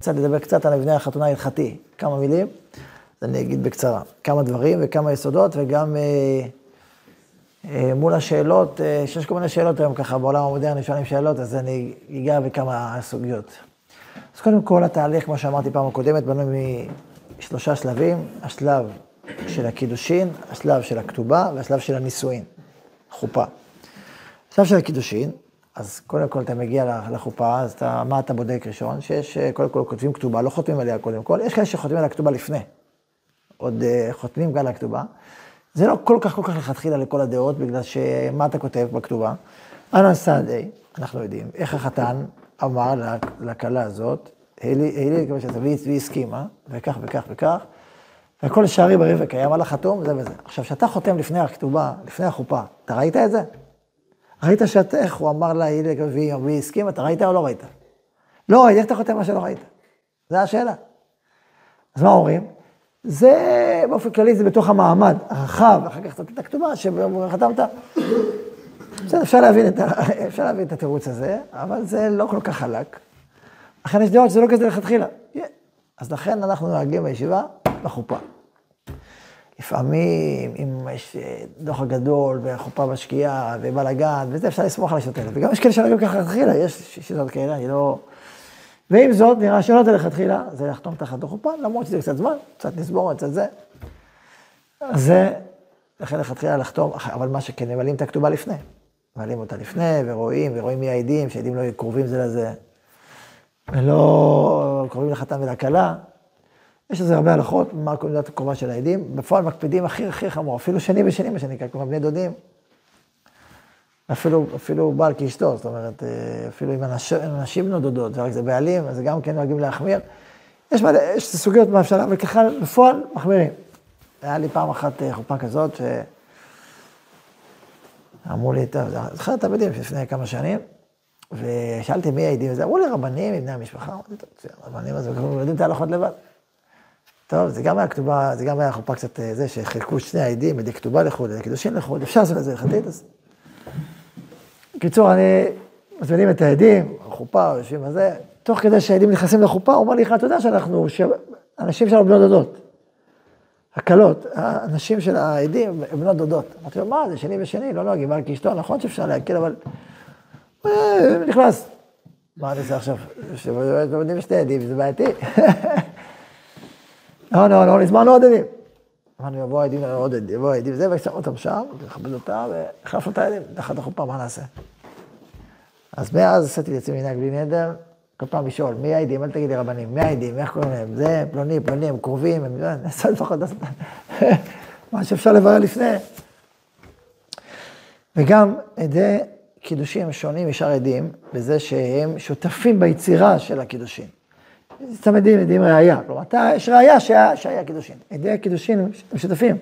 רוצה לדבר קצת על מבנה החתונה ההלכתי, כמה מילים, אז אני אגיד בקצרה. כמה דברים וכמה יסודות, וגם אה, אה, מול השאלות, אה, שיש כל מיני שאלות היום ככה, בעולם המודרני שואלים שאלות, אז אני אגע בכמה סוגיות. אז קודם כל, התהליך, כמו שאמרתי פעם הקודמת, בנוי משלושה שלבים, השלב של הקידושין, השלב של הכתובה והשלב של הנישואין, חופה. השלב של הקידושין, אז קודם כל אתה מגיע לחופה, אז אתה, מה אתה בודק ראשון? שיש, אה, קודם כל כותבים כתובה, לא חותמים עליה קודם כל, יש כאלה שחותמים על הכתובה לפני, עוד uh, חותמים גם על הכתובה. זה לא כל כך כל כך לכתחילה לכל הדעות, בגלל שמה אתה כותב בכתובה? אנא סעדי, אנחנו יודעים, איך החתן אמר לכלה הזאת, העלי כמו שאתה, והיא הסכימה, וכך וכך וכך, והכל שערי בריב וקיים על החתום, זה וזה. עכשיו, כשאתה חותם לפני הכתובה, לפני החופה, אתה ראית את זה? ראית שאת, איך הוא אמר לה, והיא הסכימה, אתה ראית או לא ראית? לא ראית, איך אתה חותם מה שלא ראית? זו השאלה. אז מה אומרים? זה, באופן כללי, זה בתוך המעמד הרחב, אחר כך את הכתובה, שחתמת. בסדר, אפשר להבין, את. אפשר להבין את התירוץ הזה, אבל זה לא כל כך חלק. לכן יש דעות שזה לא כזה לכתחילה. אז לכן אנחנו נוהגים בישיבה בחופה. לפעמים, אם יש אה, דוח הגדול, והחופה בשקיעה, ובלאגן, וזה, אפשר לסמוך על השיטות האלה. וגם יש כאלה שנוהגים ככה לכתחילה, יש שיטות כאלה, אני לא... ועם זאת, נראה שלא זה לכתחילה, זה לחתום תחת החופה, למרות שזה קצת זמן, קצת נסבור, קצת זה. זה, לכן לכתחילה לחתום, אבל מה שכן, ממלאים את הכתובה לפני. ממלאים אותה לפני, ורואים, ורואים מי העדים, שהעדים לא יהיו קרובים זה לזה, ולא קרובים לחתן ולכלה. יש לזה הרבה הלכות, מה נקודת הקרובה של העדים. בפועל מקפידים הכי הכי חמור, אפילו שני ושני, מה שנקרא, כלומר בני דודים. אפילו, אפילו בעל כאשתו, זאת אומרת, אה, אפילו עם אנשים בנו דודות, ורק זה בעלים, אז גם כן נוהגים להחמיר. יש, מלא, יש סוגיות בהבשלה, וככה בפועל מחמירים. היה לי פעם אחת אה, חופה כזאת, שאמרו לי, טוב, זוכר את הבדים לפני כמה שנים, ושאלתי מי העדים, וזה אמרו לי רבנים מבני המשפחה, אמרתי, טוב, רבנים אז הם יודעים את ההלכות לבד. טוב, זה גם היה כתובה, זה גם היה חופה קצת אה, זה, שחילקו שני העדים, ידי כתובה לחוד, ידי קידושין לחוד, אפשר לעשות את זה הלכתית, אז... בקיצור, אני, מזמינים את העדים, החופה, יושבים על זה, תוך כדי שהעדים נכנסים לחופה, הוא אומר לי, אתה יודע שאנחנו, אנשים שלנו בנות דודות, הקלות, הנשים של העדים הם בנות דודות. אמרתי לו, מה, זה שני ושני, לא נוהגים, בעל כאשתו, נכון שאפשר להקל, אבל... אה, נכנס. מה אני עושה עכשיו? שבונים שני עדים, זה בעייתי. לא, לא, לא, הזמנו עוד עדים. אמרנו, יבוא העדים, עוד עדים, יבוא העדים, זה, ושם אותם שם, לכבד אותם, והחלפנו את העדים, תחת החופה, מה נעשה? אז מאז עשיתי לעצמי מנהג בלי נדר, כל פעם לשאול, מי העדים? אל תגיד לי רבנים, מי העדים? איך קוראים להם? זה, פלוני, פלוני, הם קרובים, הם... נעשה לפחות, מה שאפשר לברר לפני. וגם עדי קידושים שונים משאר עדים, בזה שהם שותפים ביצירה של הקידושים. סתם עדים, עדים ראייה. כלומר, אתה, יש ראייה שהיה, שהיה קידושין. עדי הקידושין הם שותפים.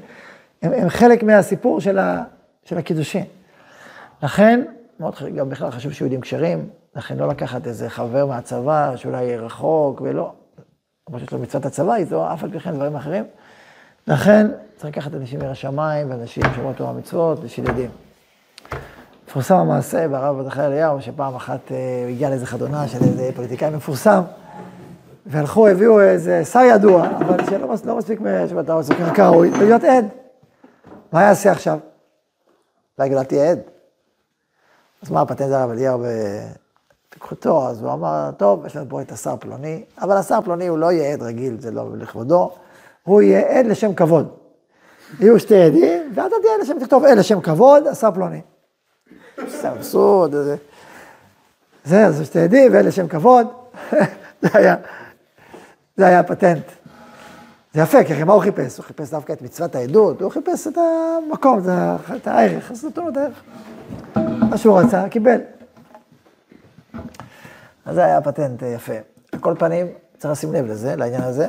הם, הם חלק מהסיפור של, ה, של הקידושין. לכן, מאוד חשוב, גם בכלל חשוב שיהיו יהודים כשרים, לכן לא לקחת איזה חבר מהצבא שאולי רחוק ולא, כמו שיש לו מצוות הצבא איתו, אף על פי כן דברים אחרים. לכן צריך לקחת אנשים מרש המים ואנשים שומרו תורה מצוות ושילדים. מפורסם המעשה ברב מרדכי אליהו, שפעם אחת אה, הגיע לאיזה חתונה של איזה פוליטיקאי מפורסם, והלכו, הביאו איזה שר ידוע, אבל שלא לא מספיק שאתה עושה כראוי, להיות עד. מה יעשה עכשיו? אולי לא תהיה עד. אז מה הפטנט הרב אליהו בפיקחותו? אז הוא אמר, טוב, יש לנו פה את השר פלוני, אבל השר פלוני הוא לא יהיה עד רגיל, זה לא לכבודו, הוא יהיה עד לשם כבוד. יהיו שתי עדים, ואתה תהיה עד לשם, תכתוב עד לשם כבוד, השר פלוני. זה אבסורד, זה... זה, אז שתי עדים ועד לשם כבוד, זה היה... זה היה הפטנט. זה יפה, כי מה הוא חיפש? הוא חיפש דווקא את מצוות העדות, הוא חיפש את המקום, את הערך, אז נתנו לו את הערך. מה שהוא רצה, קיבל. אז זה היה פטנט יפה. על כל פנים, צריך לשים לב לזה, לעניין הזה.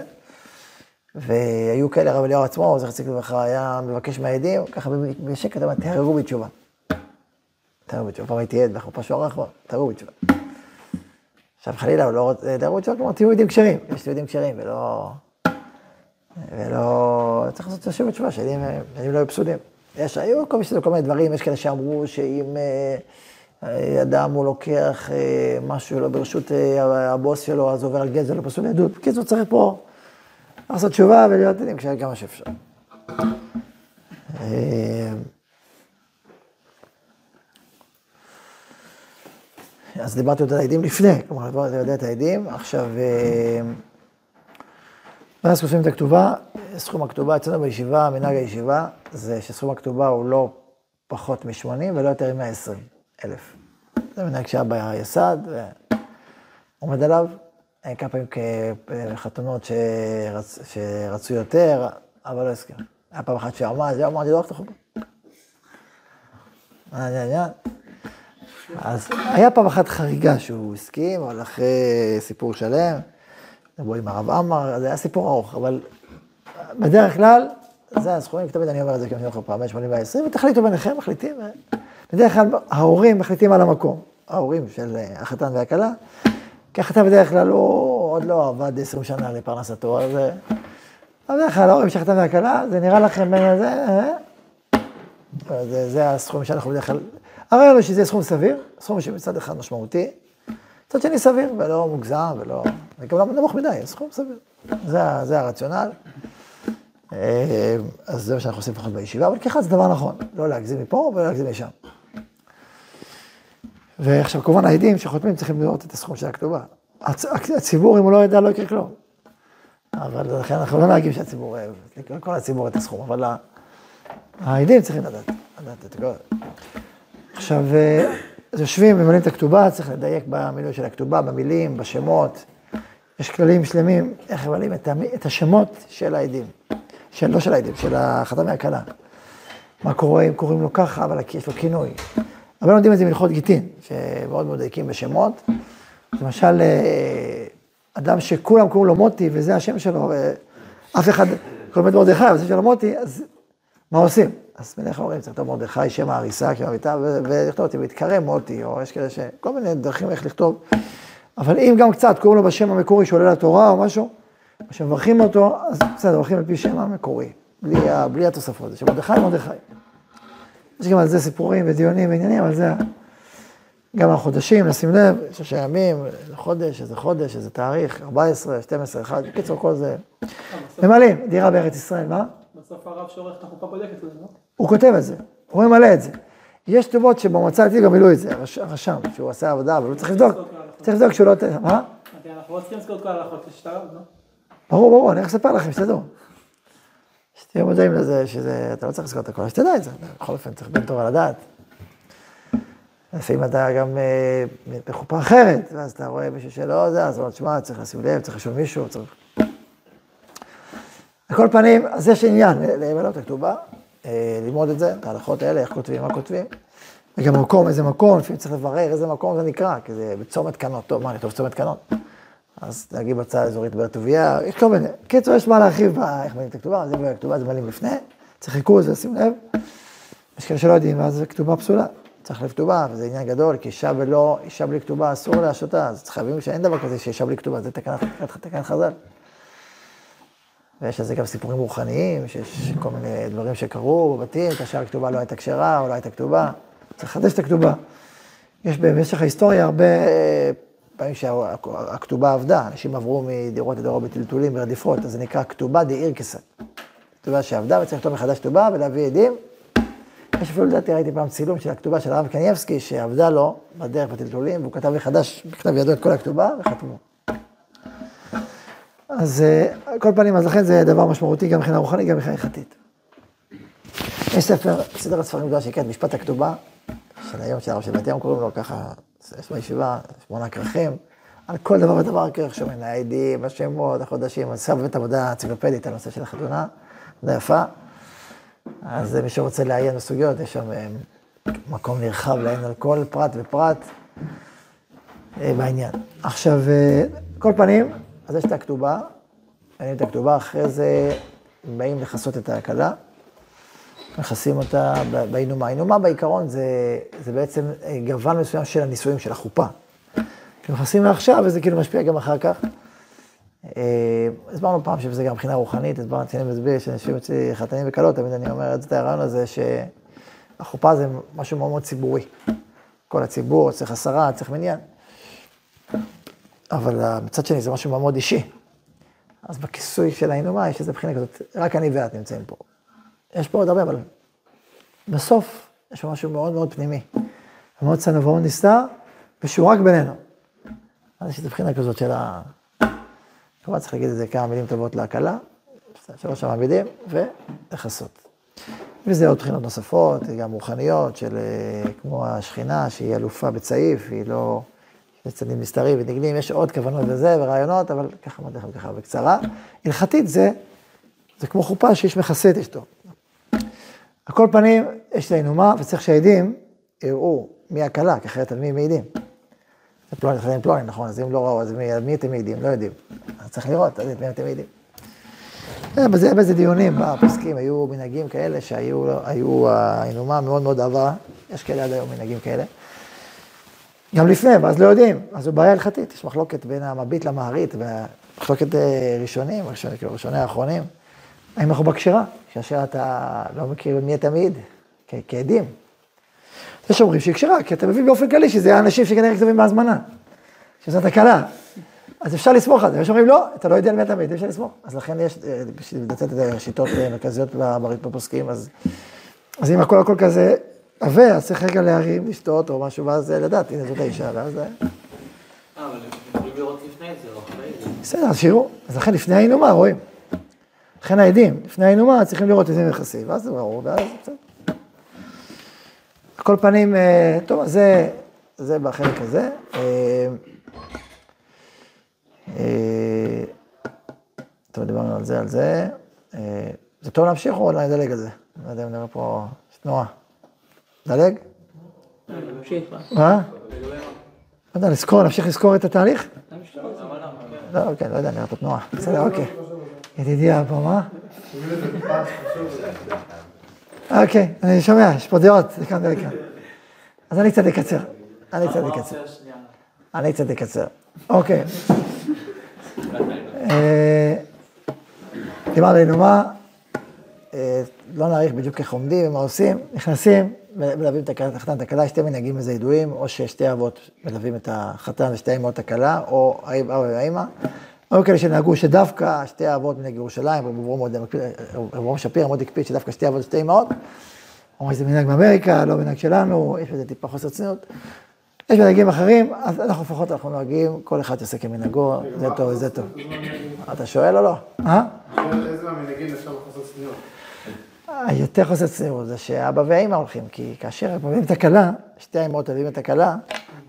והיו כאלה, הרב אליהו עצמו, זכר צדיק לברכה, היה מבקש מהעדים, ככה בשקט, אמר, תהרגו בתשובה. תהרגו בתשובה. פעם הייתי עד בחופה שוערך, תהרגו בתשובה. עכשיו חלילה, הוא לא רוצה, דרו תשובה, כלומר, תהיו יהודים כשרים, יש יהודים כשרים, ולא... ולא... צריך לעשות תשוב בתשובה, שהילדים לא יהיו פסולים. יש, היו כל מיני, דברים, יש כאלה שאמרו שאם אדם הוא לוקח משהו לא ברשות הבוס שלו, אז עובר על גזל, לא פסול עדות. בקיצור, צריך פה לעשות תשובה ולהיות עדים כמה שאפשר. אז דיברתי על העדים לפני, כלומר, דיברתי על את העדים. עכשיו, ואז כותבים את הכתובה, סכום הכתובה אצלנו בישיבה, מנהג הישיבה, זה שסכום הכתובה הוא לא פחות מ-80 ולא יותר מ-120 אלף. זה מנהג שהיה ביסד, ועומד עליו. כמה פעמים כחתונות שרצ... שרצו יותר, אבל לא הסכים. היה פעם אחת שאמר, זהו, אמרתי, לא רק את החופה. אז היה פעם אחת חריגה שהוא הסכים, אבל אחרי סיפור שלם, דיברו עם הרב עמר, זה היה סיפור ארוך, אבל בדרך כלל, זה הסכומים, תמיד אני אומר את זה כי אני אומר לך פעם, 80 ו-20, ותחליטו ביניכם, מחליטים. בדרך כלל ההורים מחליטים על המקום, ההורים של החתן והכלה, כי החתן בדרך כלל הוא עוד לא עבד 20 שנה לפרנסתו, אז בדרך כלל ההורים של החתן והכלה, זה נראה לכם בין הזה, אה? זה, זה הסכום שאנחנו בדרך כלל, הרעיון הוא שזה סכום סביר, סכום שמצד אחד משמעותי, מצד שני סביר, ולא מוגזם, ולא... וגם לא נמוך מדי, סכום סביר. זה, זה הרציונל. אה, אז זה מה שאנחנו עושים לפחות בישיבה, אבל ככה זה דבר נכון, לא להגזים מפה ולא להגזים משם. ועכשיו, כמובן העדים שחותמים צריכים לראות את הסכום של הכתובה. הצ... הציבור, אם הוא לא ידע, לא יקרה כלום. אבל לכן אנחנו לא נהגים שהציבור אוהב, כל הציבור את הסכום, אבל העדים צריכים לדעת, לדעת את כל... עכשיו, אה, אז יושבים, ממלאים את הכתובה, צריך לדייק במילוי של הכתובה, במילים, בשמות. יש כללים שלמים איך ממלאים את, את השמות של העדים. של, לא של העדים, של החתם מהכלה. מה קורה אם קוראים לו ככה, אבל יש לו כינוי. אבל לומדים את זה מלכות גיטין, שמאוד מאוד דייקים בשמות. למשל, אה, אדם שכולם קוראים לו מוטי, וזה השם שלו, ואף אחד קוראים את מרדכי, אבל זה שלו מוטי, אז מה עושים? אז בדרך אומרים, צריך לכתוב מרדכי, שם ההריסה, שם המיטה, ולכתוב אותי, ויתקרא מוטי, או יש כאלה ש... כל מיני דרכים איך לכתוב. אבל אם גם קצת קוראים לו בשם המקורי שעולה לתורה או משהו, או שמברכים אותו, אז בסדר, מברכים על פי שם המקורי, בלי, בלי התוספות, זה שמרדכי מרדכי. יש גם על זה סיפורים ודיונים ועניינים, על זה גם החודשים, לשים לב, שישה ימים, חודש, איזה חודש, איזה תאריך, 14, 12, 1, בקיצור, כל זה. ממלאים, דירה בארץ ישראל, מה? בסוף הרב שעורך את החופה בודק את זה, לא? הוא כותב את זה, הוא ממלא את זה. יש כתובות שבמועצה הדתית גם מילאו את זה, הרשם, שהוא עשה עבודה, אבל הוא צריך לבדוק, צריך לבדוק שהוא לא... מה? אנחנו לא צריכים לזכור את כל ההלכות, יש את הרב, לא? ברור, ברור, אני לספר לכם, שתדעו. שתהיו מודעים לזה, שזה, אתה לא צריך לזכור את הכל, שתדע את זה, בכל אופן צריך בין תורה לדעת. לפעמים אתה גם בחופה אחרת, ואז אתה רואה מישהו שלא זה, אז הוא אומר, תשמע, צריך לשים לב, צריך לשאול מישהו, צריך... על כל פנים, אז יש עניין למלא את הכתובה, ללמוד את זה, את ההלכות האלה, איך כותבים, מה כותבים. וגם מקום, איזה מקום, לפעמים צריך לברר איזה מקום זה נקרא, כי זה בצומת קנות, טוב, מה, אני טוב צומת קנות? אז נגיד בצד האזורית באר טוביה, יש כל מיני. קיצור, יש מה להרחיב איך מלאים את הכתובה, אם לא הכתובה, אז מלאים לפני, צריך ריכוז, לשים לב. יש כאלה שלא יודעים, ואז זו כתובה פסולה. צריך לב כתובה, וזה עניין גדול, כי אישה ולא, אישה בלי כתובה אסור להשתה, אז חייבים שאין דבר כזה שאישה בלי כתובה, זה תקנת חז"ל. ויש על זה גם סיפורים רוחניים, שיש כל מיני דברים שקרו בבתים, כאשר הכתובה לא הייתה כשרה או לא הייתה כתובה, צריך לחדש את הכתובה. יש במשך ההיסטוריה הרבה פעמים שהכתובה עבדה, אנשים עברו מדירות לדירות בטלטולים ורדיפות, אז זה נקרא כתובה דעיר כסד. כתובה שעבדה וצריך לכתוב מחדש כתובה ולהביא עדים. יש אפילו, לדעתי, ראיתי פעם צילום של הכתובה של הרב קנייבסקי, שעבדה לו בדרך בטלטולים, והוא כתב מחדש בכתב ידו את כל הכתובה וחתמו. אז על כל פנים, אז לכן זה דבר משמעותי גם מבחינה רוחנית, גם מבחינה הלכתית. יש ספר, סדר הספרים גדול שנקרא משפט הכתובה, של היום, של הרב של בת ים קוראים לו ככה, יש בישיבה, שמונה כרכים, על כל דבר ודבר כרך שומעים, העדים, השמות, החודשים, עשה באמת עבודה אנציקלופדית על הנושא של החתונה, עבודה יפה. אז מי שרוצה לעיין בסוגיות, יש שם מקום נרחב לעיין על כל פרט ופרט בעניין. עכשיו, כל פנים, אז יש את הכתובה, מעניין את הכתובה, אחרי זה באים לכסות את ההקלה, מכסים אותה באינומה. האינומה בעיקרון זה, זה בעצם גוון מסוים של הנישואים, של החופה. כשמכסים לה עכשיו, וזה כאילו משפיע גם אחר כך. הסברנו פעם שזה גם מבחינה רוחנית, הסברנו, אני מסביר שאנשים אצלי חתנים וכלות, תמיד אני אומר את הרעיון הזה, שהחופה זה משהו מאוד מאוד ציבורי. כל הציבור, צריך עשרה, צריך מניין. אבל מצד שני זה משהו מאוד אישי. אז בכיסוי של האינומה יש איזו בחינה כזאת, רק אני ואת נמצאים פה. יש פה עוד הרבה, אבל בסוף יש פה משהו מאוד מאוד פנימי. מאוד צנוע נסתר, ושהוא רק בינינו. אז יש איזו בחינה כזאת של ה... כמובן צריך להגיד איזה כמה מילים טובות להקלה, שלוש המעמידים, ולכסות. וזה עוד בחינות נוספות, גם רוחניות, של אה, כמו השכינה, שהיא אלופה בצעיף, היא לא... צדדים נסתרים ונגנים, יש עוד כוונות וזה, ורעיונות, אבל ככה אמרתי לכם ככה בקצרה. הלכתית זה, זה כמו חופה שיש מכסה את אשתו. על כל פנים, יש לה אינומה, וצריך שהעדים יראו מי הכלה, כי אחרת על מי מעידים. זה פלוני, זה פלוני, נכון, אז אם לא ראו, אז מי, מי אתם מעידים? לא יודעים. אז צריך לראות, אז מי אתם מעידים. אה, בזה, דיונים בפוסקים, היו מנהגים כאלה שהיו האינומה מאוד מאוד אהבה, יש כאלה עד היום מנהגים כאלה. גם לפני, ואז לא יודעים, אז זו בעיה הלכתית, יש מחלוקת בין המביט למערית, מחלוקת אה, ראשונים, כאילו ראשוני האחרונים, האם אנחנו בכשרה, כאשר אתה לא מכיר מי אתה מעיד, כעדים. יש אומרים שהיא כשרה, כי אתה מבין באופן כללי שזה האנשים שכנראה כתובים בהזמנה, שזאת הקלה. אז אפשר לסמוך על זה, יש אומרים לא, אתה לא יודע על מי אתה מעיד, אפשר לסמוך. אז לכן יש, אה, בשביל לתת את השיטות אה, מרכזיות בפוסקים, אז, אז אם הכל הכל כזה עבה, אז צריך רגע להרים, לשתות או משהו, ואז לדעת, הנה זאת האישה, ואז... אה, אבל הם יכולים לראות לפני זה, לא אחרי זה. בסדר, אז שיראו. אז לכן לפני האינומה רואים. לכן העדים, לפני האינומה צריכים לראות איזה נכסים, ואז זה ברור, ואז בסדר. על כל פנים, טוב, זה, זה בחלק הזה. טוב, דיברנו על זה, על זה. זה טוב להמשיך או נדלג על זה? לא יודע אם נראה פה תנועה. דלג? מה? לא יודע, לזכור, נמשיך לזכור את התהליך? לא, אוקיי, לא יודע, נראה פה תנועה. בסדר, אוקיי. ידידי פה, מה? אוקיי, אני שומע, יש פה דעות, לכאן ולכאן. אז אני קצת אקצר. אני קצת אקצר. אני קצת אקצר. אוקיי. דיברנו עלינו מה, לא נעריך בדיוק איך עומדים ומה עושים, נכנסים, מלווים את החתן את הכלה, שתי מנהגים לזה ידועים, או ששתי אבות מלווים את החתן ושתי אמות הכלה, או האבא והאמא. היו כאלה שנהגו שדווקא שתי אבות מנהג ירושלים, רב שפיר מאוד הקפיד שדווקא שתי אבות ושתי אמהות. אומרים שזה מנהג באמריקה, לא מנהג שלנו, יש בזה טיפה חוסר צניעות. יש מנהגים אחרים, אז אנחנו לפחות אנחנו נוהגים, כל אחד יעשה כמנהגו, זה טוב וזה טוב. אתה שואל או לא? אה? איזה מהמנהגים אפשר בחוסר צניעות? היותר חוסר צניעות זה שאבא ואמא הולכים, כי כאשר הם מביאים את הכלה, שתי האמהות מביאים את הכלה,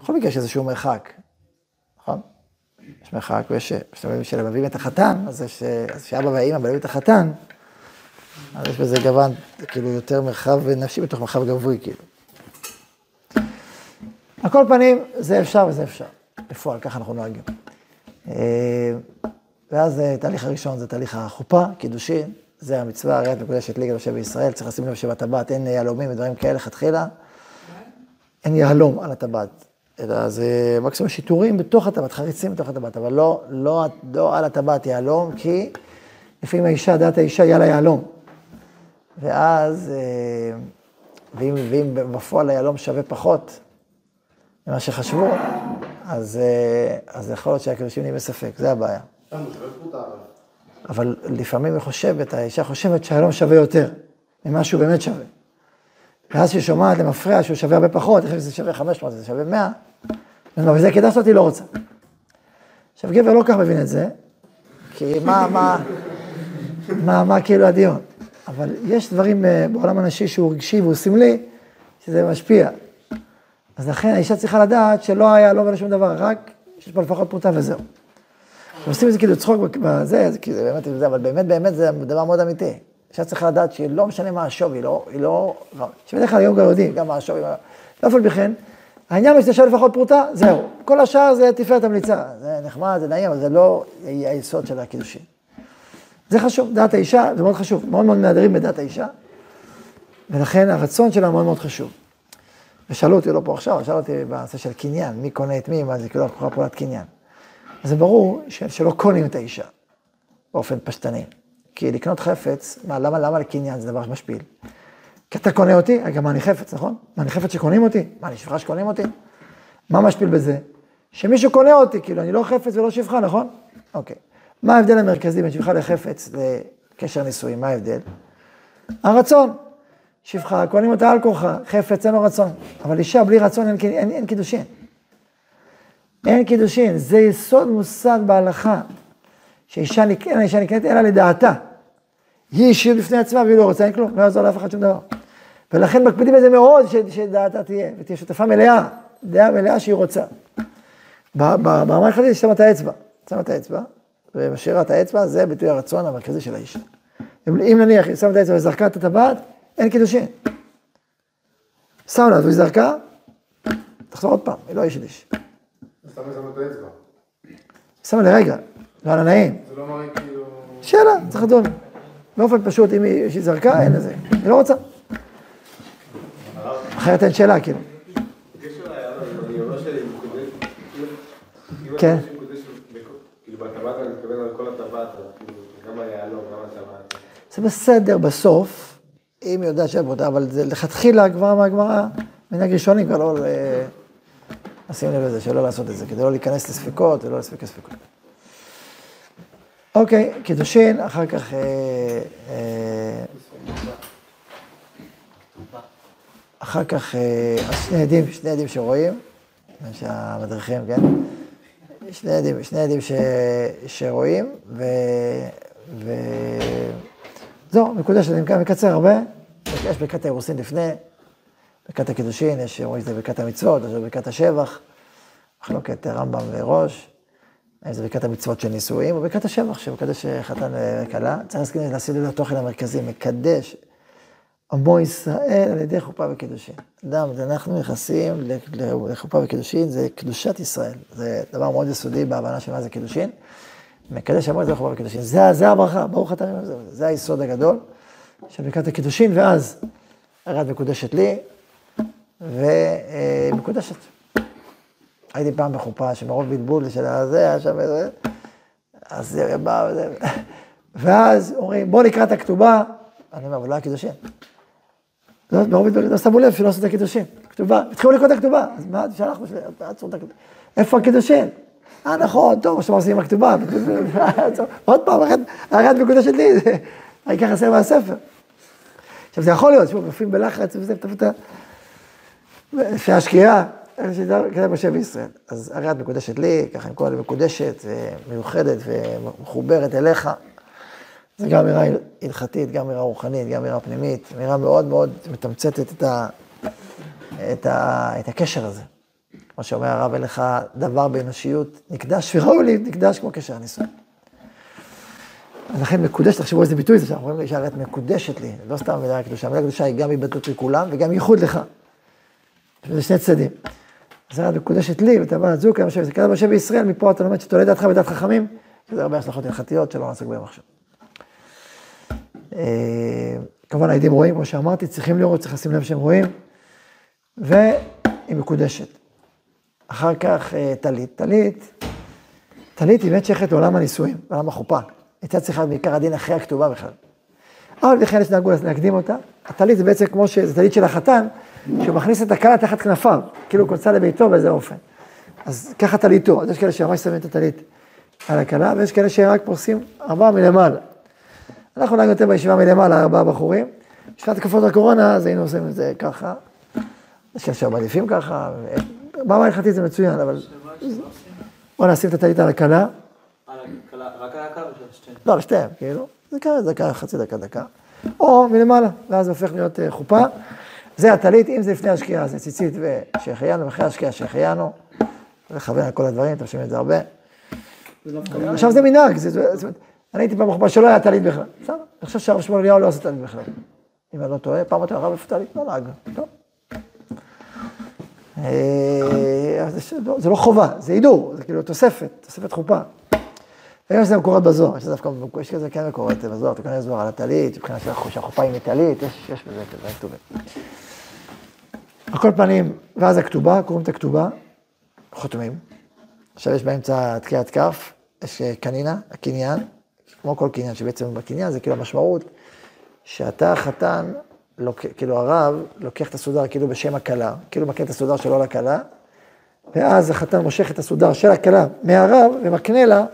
בכל מקרה יש איזשהו מרחק, נכון? יש מרחק, ויש, כשאתם מביאים את החתן, אז אז שאבא והאמא מביאים את החתן, אז יש בזה גוון, כאילו יותר מרחב נפשי בתוך מרחב גברי, כאילו. על כל פנים, זה אפשר וזה אפשר. בפועל, ככה אנחנו נוהגים. ואז תהליך הראשון זה תהליך החופה, קידושין. זה המצווה, הרי את מקודשת ליגה יושב בישראל, צריך לשים לב שבטבעת אין יהלומים ודברים כאלה, לכתחילה, אין יהלום על הטבעת, אלא זה מקסימום שיטורים בתוך הטבעת, חריצים בתוך הטבעת, אבל לא, לא, לא על הטבעת יהלום, כי לפעמים האישה, דעת האישה, יהיה לה יהלום. ואז, אה, ואם, ואם בפועל היהלום שווה פחות ממה שחשבו, אז, אה, אז יכול להיות שהקידושים נהיים בספק, זה הבעיה. אבל לפעמים היא חושבת, האישה חושבת שהיהלום שווה יותר ממה שהוא באמת שווה. ואז כשהיא שומעת למפרע שהוא שווה הרבה פחות, איך זה שווה 500, זה שווה 100, אבל זה קידשת אותי, לא רוצה. עכשיו, גבר לא כך מבין את זה, כי מה, מה, מה, מה כאילו הדיון? אבל יש דברים אה, בעולם הנשי שהוא רגשי והוא סמלי, שזה משפיע. אז לכן האישה צריכה לדעת שלא היה לא ולא שום דבר, רק שיש פה לפחות פרוטה וזהו. עושים את זה כאילו צחוק בזה, זה כאילו באמת, זה, אבל באמת, באמת זה דבר מאוד אמיתי. אישה צריכה לדעת שהיא לא משנה מה השווי, היא לא, היא לא, שבדרך כלל היום גם יודעים, גם מה השווי, לא אף על פי כן, העניין הוא שתשאר לפחות פרוטה, זהו. כל השאר זה תפארת המליצה, זה נחמד, זה נעים, אבל זה לא היסוד של הקידושין. זה חשוב, דעת האישה, זה מאוד חשוב, מאוד מאוד מהדרים בדעת האישה, ולכן הרצון שלה מאוד מאוד חשוב. ושאלו אותי, לא פה עכשיו, שאלו אותי בנושא של קניין, מי קונה את מי, מה זה כאילו פעולת קניין. זה ברור שלא קונים את האישה באופן פשטני. כי לקנות חפץ, מה, למה, למה לקניין זה דבר משפיל? כי אתה קונה אותי, מה אני חפץ, נכון? מה אני חפץ שקונים אותי? מה אני שפחה שקונים אותי? מה משפיל בזה? שמישהו קונה אותי, כאילו, אני לא חפץ ולא שפחה, נכון? אוקיי. מה ההבדל המרכזי בין שפחה לחפץ לקשר נישואים? מה ההבדל? הרצון. שפחה, קונים אותה על כורחה, חפץ אין לו רצון. אבל אישה בלי רצון אין, אין, אין קידושין. אין קידושין, זה יסוד מושג בהלכה, שאישה נקנית, אישה נקנית אלא לדעתה. היא אישיות בפני עצמה והיא לא רוצה, אין כלום, לא יעזור לאף אחד שום דבר. ולכן מקפידים בזה מאוד ש, שדעתה תהיה, ותהיה שותפה מלאה, דעה מלאה שהיא רוצה. ברמה ההלכתית היא שמה את האצבע, שמה את האצבע, ומשאירה את האצבע, זה ביטוי הרצון המרכזי של האישה. אם נניח היא שמה את האצבע וזרקה את הטבעת, אין קידושין. שמה לה, והיא זרקה, תחזור עוד פעם, היא לא איש איש. למה שמת את האצבע? שמה לרגע, לא על הנעים. זה לא מראה כאילו... שאלה, צריך לדון. באופן פשוט, אם היא זרקה, אין לזה. היא לא רוצה. אחרת אין שאלה, כאילו. כן. זה בסדר בסוף, אם היא יודעת שאין ברירה, אבל זה לכתחילה כבר מהגמרא, מנהג ראשוני כבר לא אה, לשים לב לזה, שלא לעשות את זה, כדי לא להיכנס לספקות ולא לספקי ספקות. אוקיי, קידושין, אחר כך... אה, אה, אחר כך, אה, אז שני עדים, שני עדים שרואים, שהמדריכים, כן? שני עדים, שני עדים ש, שרואים, ו... ו... נקודה שאני מקצר הרבה, יש ברכת האירוסין לפני, ברכת הקידושין, יש רואים את זה ברכת המצוות, יש ברכת השבח, מחלוקת רמב"ם וראש, האם זה ברכת המצוות של נישואים, או ברכת השבח שמקדש חתן וכלה. צריך להסכים לשים לב לתוכן המרכזי, מקדש עמו ישראל על ידי חופה וקידושין. אדם, אנחנו נכנסים לחופה וקידושין, זה קדושת ישראל. זה דבר מאוד יסודי בהבנה של מה זה קידושין. מקדש עמו ישראל חופה וקידושין. זה, זה הברכה, ברוך אתה זה, זה היסוד הגדול של ברכת הקידושין, ואז הרד מקודשת לי, ומקודשת. הייתי פעם בחופה שמרוב בלבול של הזה, היה שם איזה, אז זה בא וזה, ואז אומרים, בוא נקרא את הכתובה, אני אומר, אבל לא היה קידושין. לא, מרוב בלבול, לא שמו לב שלא עשו את הקידושין, כתובה, התחילו לקרוא את הכתובה, אז מה, שלחנו, עצרו את הכתובה, איפה הקידושין? אה, נכון, טוב, שאתם עושים עם הכתובה, עוד פעם, הרד מקודשת לי, העיקר חסר מהספר. עכשיו, זה יכול להיות, שוב, מופיעים בלחץ, וזה, לפי השקיעה, כזה משה בישראל. אז הרי את מקודשת לי, ככה עם כל מקודשת, מיוחדת ומחוברת אליך. זה גם אמירה הלכתית, גם אמירה רוחנית, גם אמירה פנימית, אמירה מאוד מאוד מתמצתת את, ה, את, ה, את הקשר הזה. כמו שאומר הרב, לך דבר באנושיות נקדש, וראוי לי נקדש כמו קשר הנישואים. אז לכן מקודשת, תחשבו איזה ביטוי זה שאנחנו אומרים לאישה, הרי את מקודשת לי, לא סתם המילה קדושה, המילה קדושה היא גם היבדלות לכולם וגם ייחוד לך. זה שני צדדים. זה רק מקודשת לי, וטבעת זו, כמה שזה כזה משה בישראל, מפה אתה לומד שתולד דעתך בדעת חכמים, שזה הרבה השלכות הלכתיות שלא נעסוק בהן עכשיו. כמובן העדים רואים, כמו שאמרתי, צריכים לראות, צריך לשים לב שהם רואים, והיא מקודשת. אחר כך טלית, טלית, טלית היא באמת שייכת לעולם הנישואים, לעולם החופה. הייתה צריכה בעיקר הדין אחרי הכתובה בכלל. אבל בכלל יש נהגו להקדים אותה. הטלית זה בעצם כמו שזה טלית של החתן, שהוא מכניס את הכלה תחת כנפיו, כאילו קוצה לביתו באיזה אופן. אז ככה טליתו, אז יש כאלה שממש שמים את הטלית על הכלה, ויש כאלה שרק פורסים ארבעה מלמעלה. אנחנו נהגנו יותר בישיבה מלמעלה, ארבעה בחורים. בשנת תקופות הקורונה, אז היינו עושים את זה ככה. יש כאלה שמעדיפים ככה, ברמה ההלכתית זה מצוין, אבל... בוא נשים את הטלית על הכלה. רק על הקו של שתיהן. לא, על שתיהם, כאילו. זה ככה, דקה, חצי דקה, דקה. או מלמעלה, ואז זה הופך להיות חופה. זה הטלית, אם זה לפני השקיעה, זה ציצית ושהחיינו, ואחרי השקיעה שהחיינו. לכוון על כל הדברים, אתם שומעים את זה הרבה. עכשיו זה מנהג, אני הייתי במחבה שלא היה טלית בכלל. בסדר, אני חושב שהרב שמואל אליהו לא עושה טלית בכלל. אם אני לא טועה, פעם אתה הרב טלית? לא נהג, טוב. זה לא חובה, זה הידור, זה כאילו תוספת, תוספת חופה. וגם שזה מקורות בזוהר, יש דווקא, יש כזה כן מקורות בזוהר, אתה כנראה זוהר על הטלית, מבחינת שהחופה היא מטלית, יש בזה כזה כתובים. על כל פנים, ואז הכתובה, קוראים את הכתובה, חותמים. עכשיו יש באמצע תקיעת כף, יש קנינה, הקניין, כמו כל קניין שבעצם בקניין זה כאילו המשמעות שאתה חתן לוק, כאילו הרב לוקח את הסודר כאילו בשם הכלה, כאילו מקנה את הסודר שלו לכלה, ואז החתן מושך את הסודר של הכלה מהרב ומקנה לה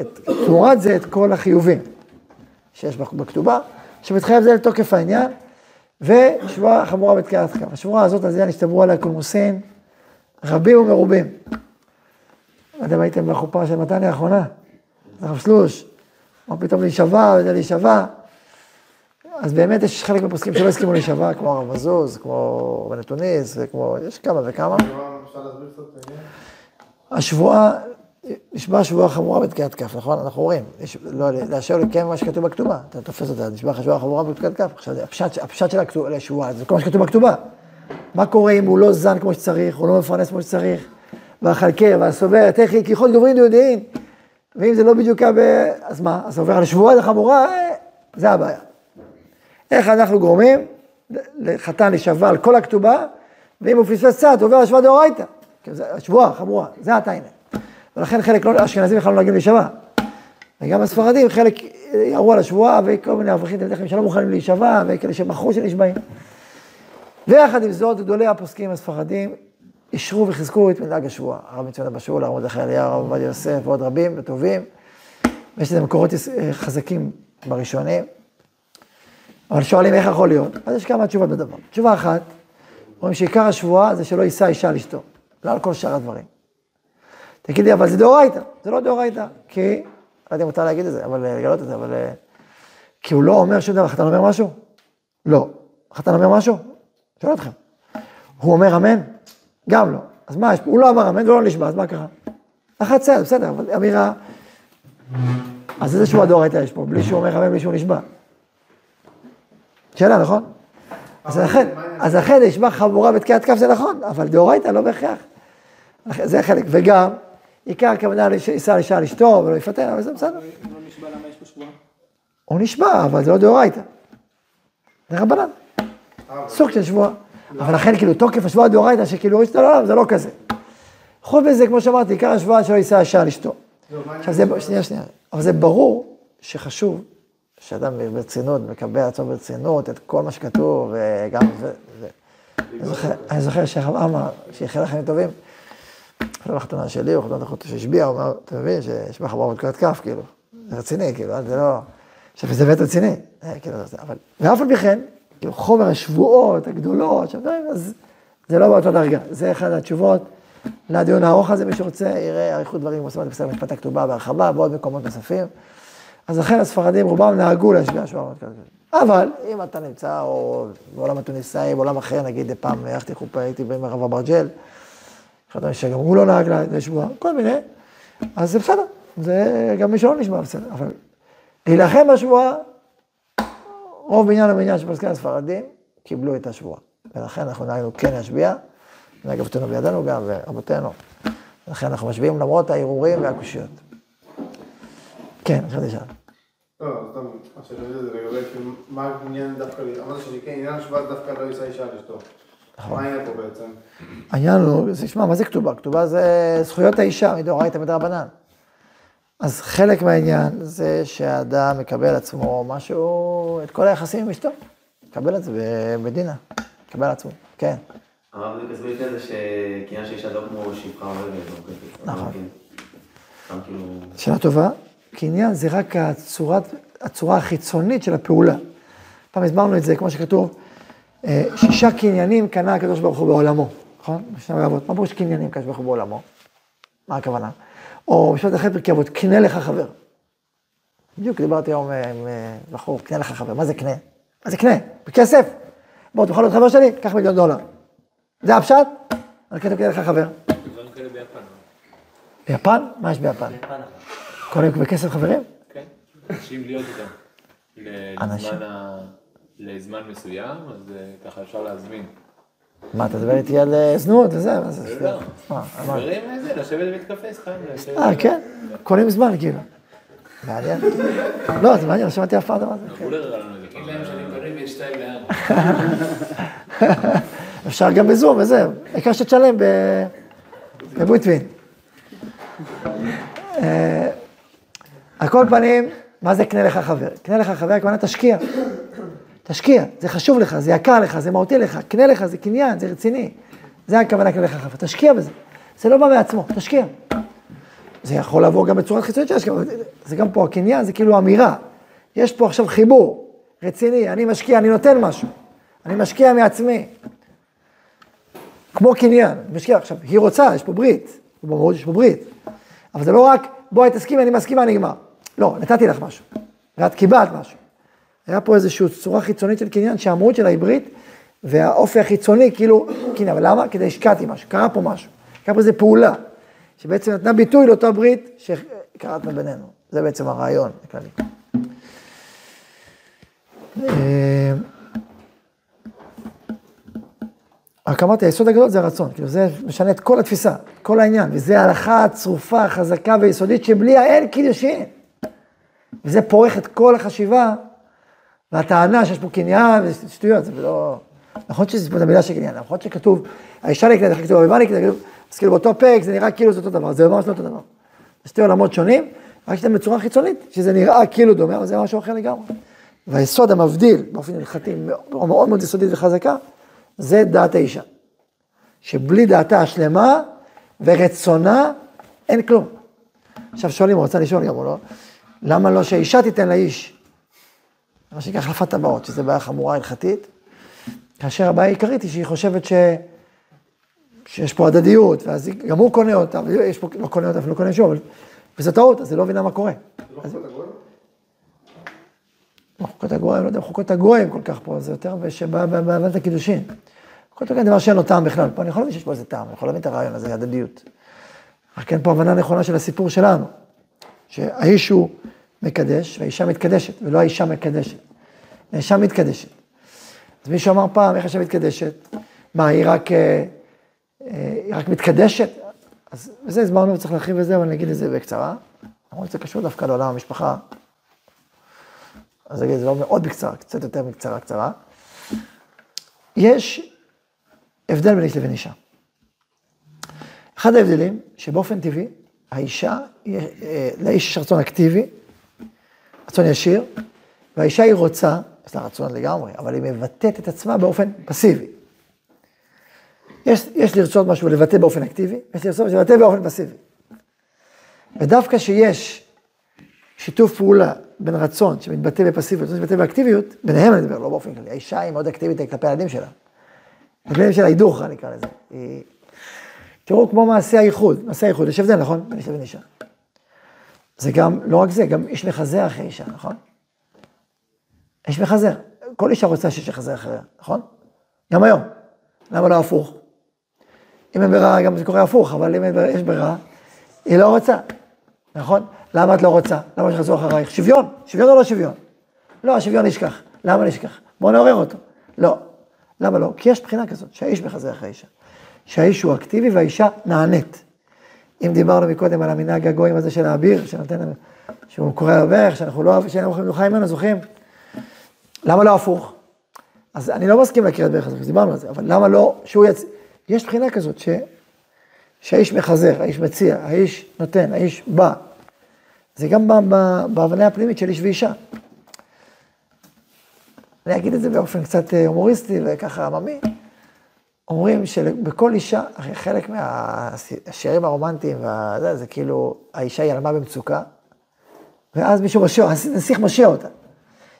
את, תמורת זה את כל החיובים שיש בכתובה, שמתחייב זה לתוקף העניין, ושבועה חמורה בתקיעת כף. השבועה הזאת, על זה נשתברו עליה קולמוסין רבים ומרובים. לא יודע אם הייתם בחופה של מתניה האחרונה, הרב שלוש, מה פתאום להישבע, וזה להישבע. אז באמת יש חלק מהפוסקים שלא הסכימו להישבע, כמו הרב מזוז, כמו בן תוניס, יש כמה וכמה. השבועה, נשבע שבועה חמורה בתקיעת כף, נכון? אנחנו רואים, לא, לאשר לקיים מה שכתוב בכתובה, אתה תופס אותה, נשבע לך שבועה חמורה בתקיעת כף. עכשיו, הפשט, הפשט של השבועה, זה כל מה שכתוב בכתובה. מה קורה אם הוא לא זן כמו שצריך, הוא לא מפרנס כמו שצריך, והחלקר והסובר, תכי, כיחות גוברין יהודיים, ואם זה לא בדיוק היה ב... אז מה? אז עובר על השבועה החמורה, אה, זה הבעיה. איך אנחנו גורמים לחתן להישבע על כל הכתובה, ואם הוא פספס קצת, עובר על שבועה דאורייתא. זה השבועה חמורה, זה התיינה. ולכן חלק לא, אשכנזים בכלל לא נוהגים להישבע. וגם הספרדים, חלק ירו על השבועה, וכל מיני אברכים תלמידי חכמים שלא מוכנים להישבע, וכאלה שמכרו שנשבעים. ויחד עם זאת, גדולי הפוסקים הספרדים אישרו וחיזקו את מנהג השבועה. הרב מצוין בשול, הרב מרדכי אליהו, הרב עובדיה יוסף, ועוד רבים וטובים. ויש לזה מקורות אה, חזקים בראשונים. אבל שואלים איך יכול להיות? אז יש כמה תשובות בדבר. תשובה אחת, אומרים שעיקר השבועה זה שלא יישא אישה לאשתו, לא על כל שאר הדברים. תגיד לי, אבל זה דאורייתא. זה לא דאורייתא, כי, לא יודע אם מותר להגיד את זה, אבל אה, לגלות את זה, אבל... אה, כי הוא לא אומר שום דבר, החתן אומר משהו? לא. החתן אומר משהו? שואל אתכם. הוא אומר אמן? גם לא. אז מה? הוא לא אמר אמן ולא נשבע, אז מה קרה? אחת צעד, בסדר, אבל אמירה... אז איזה שבועה דאורייתא יש פה, בלי שהוא אומר אמן, בלי שהוא נשבע? שאלה, נכון? אז לכן, אז לכן נשבע חבורה בתקיעת כף זה נכון, אבל דאורייתא לא בהכרח. זה חלק, וגם, עיקר הכוונה יישא לאישה על אשתו ולא יפטר, אבל זה בסדר. לא נשבע למה יש פה שבועה? הוא נשבע, אבל זה לא דאורייתא. זה רבנן, סוג של שבועה. אבל לכן כאילו תוקף השבועה דאורייתא, שכאילו יש את העולם, זה לא כזה. חוץ מזה, כמו שאמרתי, עיקר השבועה שלא יישא אישה על אשתו. עכשיו זה, שנייה, שנייה, אבל זה ברור שחשוב שאדם ברצינות מקבל עצמו ברצינות את כל מה שכתוב, וגם, ו- אני זוכר- שהרב עמאר, שיחל לחיים טובים, לא בחתונה שלי, או חתונה אחותו שהשביע, הוא אומר, אתה מבין שיש בה חברה בתקועת כף, כאילו, זה רציני, כאילו, זה לא, עכשיו זה באמת רציני, אה, כאילו, אבל, ואף על פי כן, כאילו, חומר השבועות הגדולות, שהדברים, אז זה לא באותה דרגה, זה אחת התשובות לדיון הארוך הזה, מי שרוצה יראה אריכות דברים, עושים את זה בסדר משפט הכתובה בהרחבה, ועוד מקומות נוספים. אז לכן הספרדים רובם נהגו להשביע שבועות כאלה. אבל אם אתה נמצא או בעולם התוניסאי, בעולם אחר, נגיד פעם הלכתי חופה, הייתי עם הרב אברג'ל, אחד שגם הוא לא נהג לשבועה, כל מיני, אז זה בסדר, זה גם מי שלא נשמע בסדר, אבל להילחם בשבועה, רוב בניין המניין של פסקי הספרדים קיבלו את השבועה, ולכן אנחנו נהגנו כן להשביע, נהג אבותינו בידינו גם, ורבותינו, לכן אנחנו משביעים למרות הערעורים והקושיות. כן, עכשיו תשאל. לא, סתם, מה שאני יודע זה לגבי כאילו, מה העניין דווקא, אמרת שכן, עניין השבועה דווקא לא יישא אישה על. מה העניין פה בעצם? העניין הוא, זה- שמע, מה זה כתובה? כתובה זה זכויות האישה, מדאורייתא מדרבנן. אז חלק מהעניין זה שהאדם מקבל עצמו משהו, את כל היחסים עם אשתו. מקבל את זה ב- בדינה, מקבל עצמו, כן. הרב בדיוק הסביר את זה שקניין של אישה לא כמו שפחה אוהבת, לא. נכון. כן. כאילו... שאלה טובה, קניין זה רק הצורת, הצורה החיצונית של הפעולה. פעם הסברנו את זה, כמו שכתוב, שישה קניינים קנה הקדוש ברוך הוא בעולמו, נכון? בשני אבות. מה פירוש קניינים הקדוש ברוך הוא בעולמו? מה הכוונה? או משפט אחר פרקי אבות, קנה לך חבר. בדיוק דיברתי היום אה, עם אה, בחור, קנה לך חבר. מה זה קנה? מה זה קנה? בכסף. בוא, תוכל להיות חבר שלי? קח מיליון דולר. זה הפשט? אני כתוב קנה לך חבר. ביפן. ביפן? מה יש ביפן? קונים בכסף חברים? כן. אנשים להיות איתם. אנשים. לזמן מסוים, אז אה, ככה אפשר להזמין. מה, אתה מדבר איתי על אה, זנות וזה? מה זה? לא, שטויות. מה, מה? חברים, זה, לשבת בבית קפה, סתם. אה, כן? קונים זמן, כאילו. מעניין. לא, זה מעניין, לא שמעתי אף פעם דבר כזה. גולר הראה לנו את זה. תגיד להם שאני קונה בין שתיים לארבע. אפשר גם בזום וזהו. העיקר שתשלם ב- בבוטווין. אה, על כל פנים, מה זה קנה לך חבר? קנה לך חבר, הכוונה תשקיע. תשקיע, זה חשוב לך, זה יקר לך, זה מהותי לך, קנה לך, זה קניין, זה רציני. זה הכוונה כללי חכם, תשקיע בזה. זה לא בא מעצמו, תשקיע. זה יכול לבוא גם בצורת חיצונית של השקעה, זה גם פה הקניין, זה כאילו אמירה. יש פה עכשיו חיבור רציני, אני משקיע, אני נותן משהו. אני משקיע מעצמי. כמו קניין, אני משקיע עכשיו, היא רוצה, יש פה ברית, במהות יש פה ברית. אבל זה לא רק, בואי תסכימי, אני מסכימה, נגמר. לא, נתתי לך משהו, ואת קיבלת משהו. היה פה איזושהי צורה חיצונית של קניין, שהמהות שלה היא ברית, והאופי החיצוני כאילו קניין. אבל למה? כדי השקעתי משהו, קרה פה משהו. קרה פה איזו פעולה, שבעצם נתנה ביטוי לאותה ברית שקרתנו בינינו. זה בעצם הרעיון הכללי. רק אמרתי, היסוד הגדול זה הרצון, כאילו זה משנה את כל התפיסה, כל העניין, וזה הלכה צרופה, חזקה ויסודית, שבלי האין קידושין. וזה פורך את כל החשיבה, והטענה שיש פה קניין ושטויות, זה לא... נכון שזה פה המילה של קניין, נכון שכתוב, האישה נקראת, איך כתוב, הריבה נקראת, אז כאילו באותו פרק זה נראה כאילו זה אותו דבר, זה ממש לא אותו דבר. זה שתי עולמות שונים, רק שאתם בצורה חיצונית, שזה נראה כאילו דומה, אבל זה משהו אחר לגמרי. והיסוד המבדיל, באופן הלכתי, מאוד מאוד מאוד יסודית וחזקה, זה דעת האישה. שבלי דעתה השלמה ורצונה, אין כלום. עכשיו שואלים, הוא רצה לשאול גם או לא, למה לא שהאישה תיתן לאיש? מה שנקרא החלפת טבעות, שזו בעיה חמורה הלכתית, כאשר הבעיה העיקרית היא שהיא חושבת ש... שיש פה הדדיות, ואז גם הוא קונה אותה, יש פה, לא קונה אותה, אפילו לא קונה שוב, אבל... וזו טעות, אז היא לא מבינה מה קורה. זה לא חוקות הגויים? לא חוקות הגויים, לא יודע חוקות הגויים כל כך פה, זה יותר שבא בהבנת הקידושין. חוקות הגויים דבר שאין לו טעם בכלל, פה אני יכול להבין שיש פה איזה טעם, אני יכול להבין את הרעיון הזה, הדדיות. רק אין פה הבנה נכונה של הסיפור שלנו, שהאיש הוא מקדש והאישה מתקדשת, ולא האישה מקדשת. האישה מתקדשת. אז מישהו אמר פעם, איך האישה מתקדשת? מה, היא רק, אה, אה, היא רק מתקדשת? אז בזה הסברנו וצריך להרחיב בזה, אבל אני אגיד את זה בקצרה. למרות שזה קשור דווקא לעולם המשפחה. אז אגיד את זה לא מאוד בקצרה, קצת יותר מקצרה קצרה. יש הבדל בין איש לבין אישה. אחד ההבדלים, שבאופן טבעי, האישה, אה, לאיש יש רצון אקטיבי, רצון ישיר, והאישה היא רוצה, יש לה רצון לגמרי, אבל היא מבטאת את עצמה באופן פסיבי. יש, יש לרצות משהו ולבטא באופן אקטיבי, יש לרצות משהו ולבטא באופן פסיבי. ודווקא שיש שיתוף פעולה בין רצון שמתבטא בפסיביות, שמתבטא באקטיביות, ביניהם אני מדבר, לא באופן כללי. האישה היא מאוד אקטיבית כלפי הילדים שלה. הילדים שלה היא דוחה, נקרא לזה. היא... תראו כמו מעשה הייחוד, מעשה הייחוד, יש הבדל, נכון? בין איש לבין אישה. זה גם, לא רק זה, גם איש מחזר אחרי אישה, נכון? איש מחזר. כל אישה רוצה שיש יחזר אחריה, נכון? גם היום. למה לא הפוך? אם אין ברירה, גם זה קורה הפוך, אבל אם יש ברירה, היא לא רוצה, נכון? למה את לא רוצה? למה שחזרו אחרייך? שוויון, שוויון או לא שוויון? לא, השוויון נשכח. למה נשכח? בואו נעורר אותו. לא. למה לא? כי יש בחינה כזאת, שהאיש מחזר אחרי אישה. שהאיש הוא אקטיבי והאישה נענית. אם דיברנו מקודם על המנהג הגויים הזה של האביר, שנותן שהוא קורא איך שאנחנו לא אוהבים, שאנחנו אוכלים מנוחה ממנו, זוכרים? למה לא הפוך? אז אני לא מסכים לקריאת ברך הזאת, דיברנו על זה, אבל למה לא שהוא יצ... יש בחינה כזאת, ש... שהאיש מחזר, האיש מציע, האיש נותן, האיש בא. זה גם בהבנה הפנימית של איש ואישה. אני אגיד את זה באופן קצת אה, הומוריסטי וככה עממי. אומרים שבכל אישה, חלק מהשירים הרומנטיים, וזה, זה כאילו, האישה היא עלמה במצוקה, ואז מישהו משיע, הנסיך משיע אותה.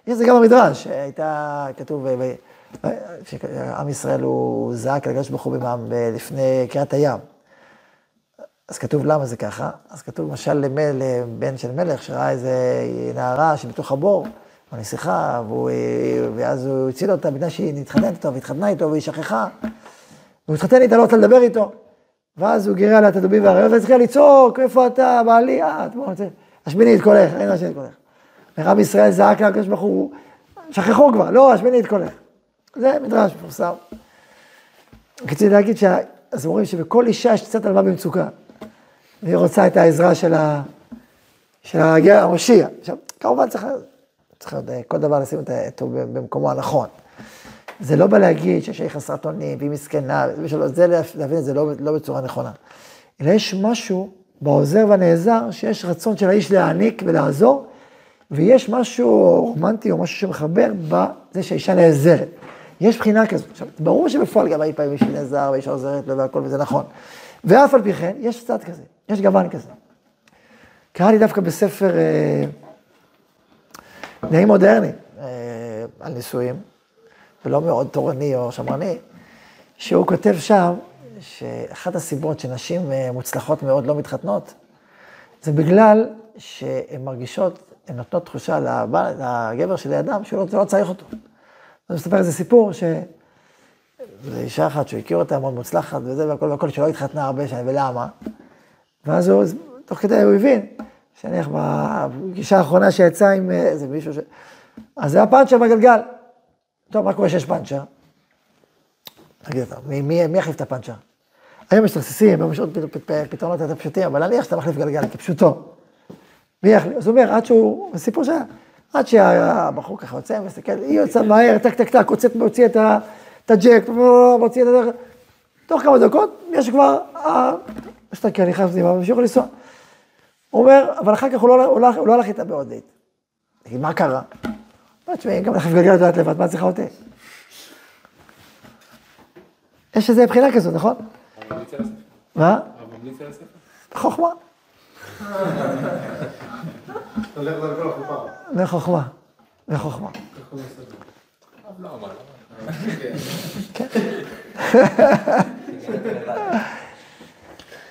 יש זה גם במדרש, הייתה, כתוב, שעם ישראל הוא זעק על הקדוש ברוך הוא לפני קריאת הים. אז כתוב למה זה ככה, אז כתוב למשל לבן של מלך שראה איזה נערה שבתוך הבור, או נסיכה, ואז הוא הציל אותה בגלל שהיא נתחתנת איתו והתחתנה איתו והיא שכחה. והוא התחתן איתה, לא רוצה לדבר איתו. ואז הוא גירה לה את הדובים והאריות, והתחילה לצעוק, איפה אתה, בעלי, אה, בוא, השמיני את קולך, אין השמיני את קולך. ורב ישראל זעק לה, הקדוש ברוך הוא, שכחו כבר, לא, השמיני את קולך. זה מדרש מפורסם. רציתי להגיד אז אומרים שבכל אישה יש קצת הלוואה במצוקה. והיא רוצה את העזרה של, ה... של הגר המושיע. עכשיו, כמובן צריך, צריך כל דבר לשים אותו במקומו הנכון. זה לא בא להגיד שיש שהיא חסרת אונים והיא מסכנה, זה להבין את זה לא, לא בצורה נכונה. אלא יש משהו בעוזר והנעזר, שיש רצון של האיש להעניק ולעזור, ויש משהו רומנטי או משהו שמחבר בזה שהאישה נעזרת. יש בחינה כזאת. עכשיו, ברור שבפועל גם אי פעם מישהי נעזר ואישה עוזרת לו והכל וזה נכון. ואף על פי כן, יש צד כזה, יש גוון כזה. קראתי דווקא בספר אה, די מודרני אה, על נישואים, ולא מאוד תורני או שמרני, שהוא כותב שם שאחת הסיבות שנשים אה, מוצלחות מאוד לא מתחתנות, זה בגלל שהן מרגישות, הן נותנות תחושה לבעל, לגבר שלידם, שהוא לא, לא צריך אותו. אני מספר איזה סיפור, ש... זו אישה אחת שהוא הכיר אותה מאוד מוצלחת וזה והכל והכל, שלא התחתנה הרבה שנים, ולמה? ואז הוא, תוך כדי הוא הבין, שנניח בפגישה האחרונה שיצא עם אה, איזה מישהו ש... אז זה הפאנצ'ר בגלגל. טוב, מה קורה שיש פאנצ'ר? תגיד מי, מי, יחליף את הפאנצ'ר? היום יש תרסיסים, היום יש עוד פתרונות יותר פשוטים, אבל נניח שאתה מחליף גלגל כפשוטו. מי יחליף? אז הוא אומר, עד שהוא, זה סיפור שהיה, עד שהבחור ככה יוצא, מסתכל, היא יוצאת מהר, טק טק טק, הוצאת, מוציא את הג'ק, מוציא את הברגים. תוך כמה דקות, יש כבר, מסתכל, נכנס פנימה, והמשיכו לנסוע. הוא אומר, אבל אחר כך הוא לא, לא, לא הלך איתה בעוד דייט. מה קרה? תשמעי, גם להחליף גלגל את יודעת לבד, מה צריכה אותי? יש איזה בחינה כזאת, נכון? מה? הרב ממליץ על הספר. חוכמה. הולך לכל החופה. זה חוכמה. זה חוכמה. הרב לא אמר.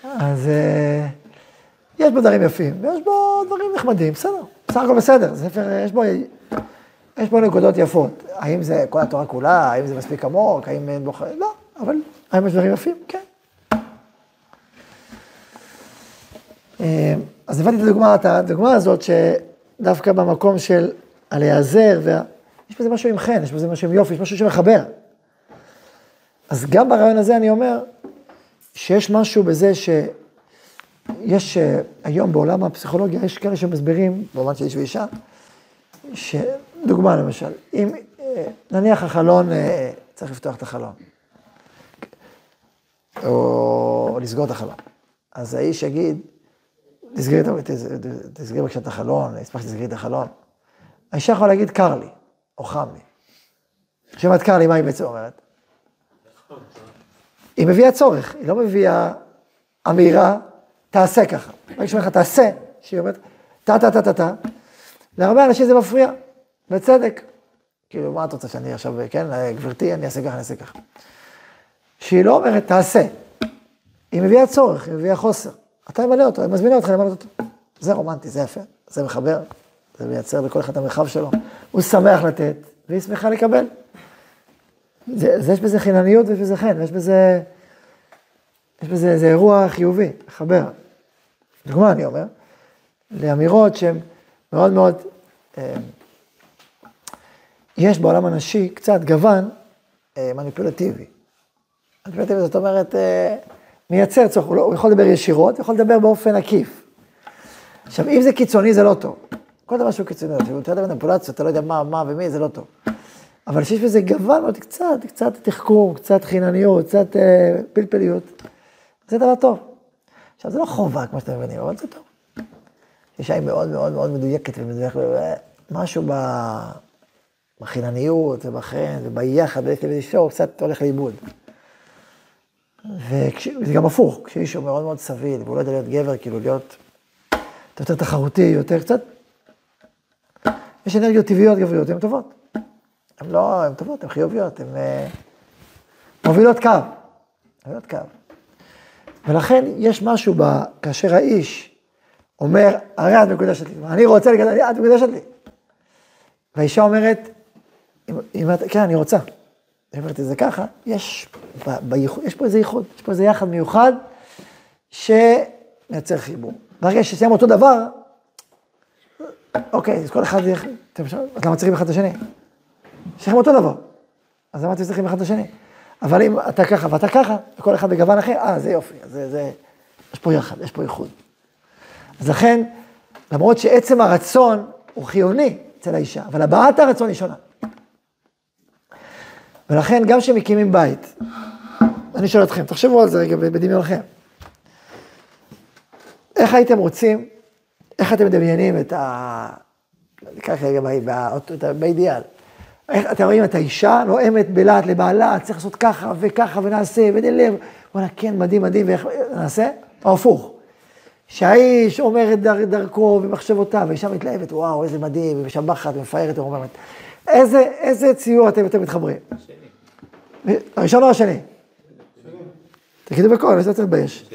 אז אה, יש בו דברים יפים, ויש בו דברים נחמדים, בסדר. בסך הכל בסדר, זה ספר, יש בו, יש בו נקודות יפות. האם זה כל התורה כולה, האם זה מספיק עמוק, האם אין בו... ח- לא, אבל האם יש דברים יפים? כן. אה, אז הבאתי את הדוגמה, את הדוגמה הזאת, שדווקא במקום של הלהיעזר, וה... יש בזה משהו עם חן, יש בזה משהו עם יופי, יש משהו שמחבר. אז גם ברעיון הזה אני אומר, שיש משהו בזה שיש אה, היום בעולם הפסיכולוגיה, יש כאלה שמסבירים, במובן של איש ואישה, שדוגמה למשל, אם אה, נניח החלון, אה, צריך לפתוח את החלון, או, לסגור את החלון, אז האיש יגיד, תסגרי את- תס- תסגרי בבקשה את החלון, אשמח שתסגרי את החלון. האישה יכולה להגיד, קר לי, או חם לי. כשאומרת קר לי, מה היא בעצם אומרת? היא מביאה צורך, היא לא מביאה אמירה, תעשה ככה. ברגע שאומר לך תעשה, שהיא אומרת, טה טה טה טה טה, להרבה אנשים זה מפריע, בצדק. כאילו, מה את רוצה שאני עכשיו, כן, גברתי, אני אעשה ככה, אני אעשה ככה. שהיא לא אומרת תעשה, היא מביאה צורך, היא מביאה חוסר. אתה ממלא אותו, היא מזמינה אותך למלא אותו. זה רומנטי, זה יפה, זה מחבר, זה מייצר לכל אחד את המרחב שלו. הוא שמח לתת, והיא שמחה לקבל. זה, זה יש בזה חינניות ויש בזה חן, יש בזה, יש בזה איזה אירוע חיובי, מחבר. דוגמה אני אומר, לאמירות שהן מאוד מאוד, אה, יש בעולם הנשי קצת גוון אה, מניפולטיבי. מניפולטיבי זאת אומרת, אה, מייצר צורך, הוא, לא, הוא יכול לדבר ישירות, הוא יכול לדבר באופן עקיף. עכשיו, אם זה קיצוני זה לא טוב. כל דבר שהוא קיצוני, אתה יודע מניפולציות, אתה לא יודע מה, מה ומי, זה לא טוב. אבל שיש בזה גוון מאוד, קצת, קצת תחכום, קצת חינניות, קצת אה, פלפליות, זה דבר טוב. עכשיו, זה לא חובה, כמו שאתם מבינים, אבל זה טוב. אישה היא מאוד מאוד מאוד מדויקת ומדויקת, משהו ב... בחינניות ובחן וביחד, ויש לי איזה שור, קצת הולך לאיבוד. וזה גם הפוך, כשאיש הוא מאוד מאוד סביל, והוא לא יודע להיות גבר, כאילו להיות יותר תחרותי, יותר קצת, יש אנרגיות טבעיות גבריות, הן טובות. הן לא, הן טובות, הן חיוביות, הן אה, מובילות קו. מובילות קו. ולכן יש משהו ב... כאשר האיש אומר, הרי את מקודשת לי, אני רוצה לגדל, את מקודשת לי. והאישה אומרת, אם, אם את, כן, אני רוצה. היא אומרת את זה ככה, יש, ב, בייחוד, יש פה איזה ייחוד, יש פה איזה יחד מיוחד שמייצר חיבור. ברגע שסיים אותו דבר, אוקיי, אז כל אחד? אז למה צריכים אחד את השני? יש לכם אותו דבר. אז למה אתם צריכים אחד את השני? אבל אם אתה ככה ואתה ככה, וכל אחד בגוון אחר, אה, זה יופי, זה, זה, יש פה יחד, יש פה ייחוד. אז לכן, למרות שעצם הרצון הוא חיוני אצל האישה, אבל הבעת הרצון היא שונה. ולכן, גם כשמקימים בית, אני שואל אתכם, תחשבו על זה רגע בדמיונכם. איך הייתם רוצים, איך אתם מדמיינים את, ה, ככה רגע בא- בא- באידיאל. איך, אתם רואים את האישה נואמת בלהט לבעלה, צריך לעשות ככה וככה ונעשה ונלב. וואלה, כן, מדהים, מדהים, ואיך נעשה? או הפוך. שהאיש אומר את דר, דרכו ומחשבותיו, והאישה מתלהבת, וואו, איזה מדהים, ומשבחת, ומפארת, ורוממת. איזה, איזה ציור אתם יותר מתחברים? הראשון או השני? תגידו בקול, אני לא צריך להתבייש.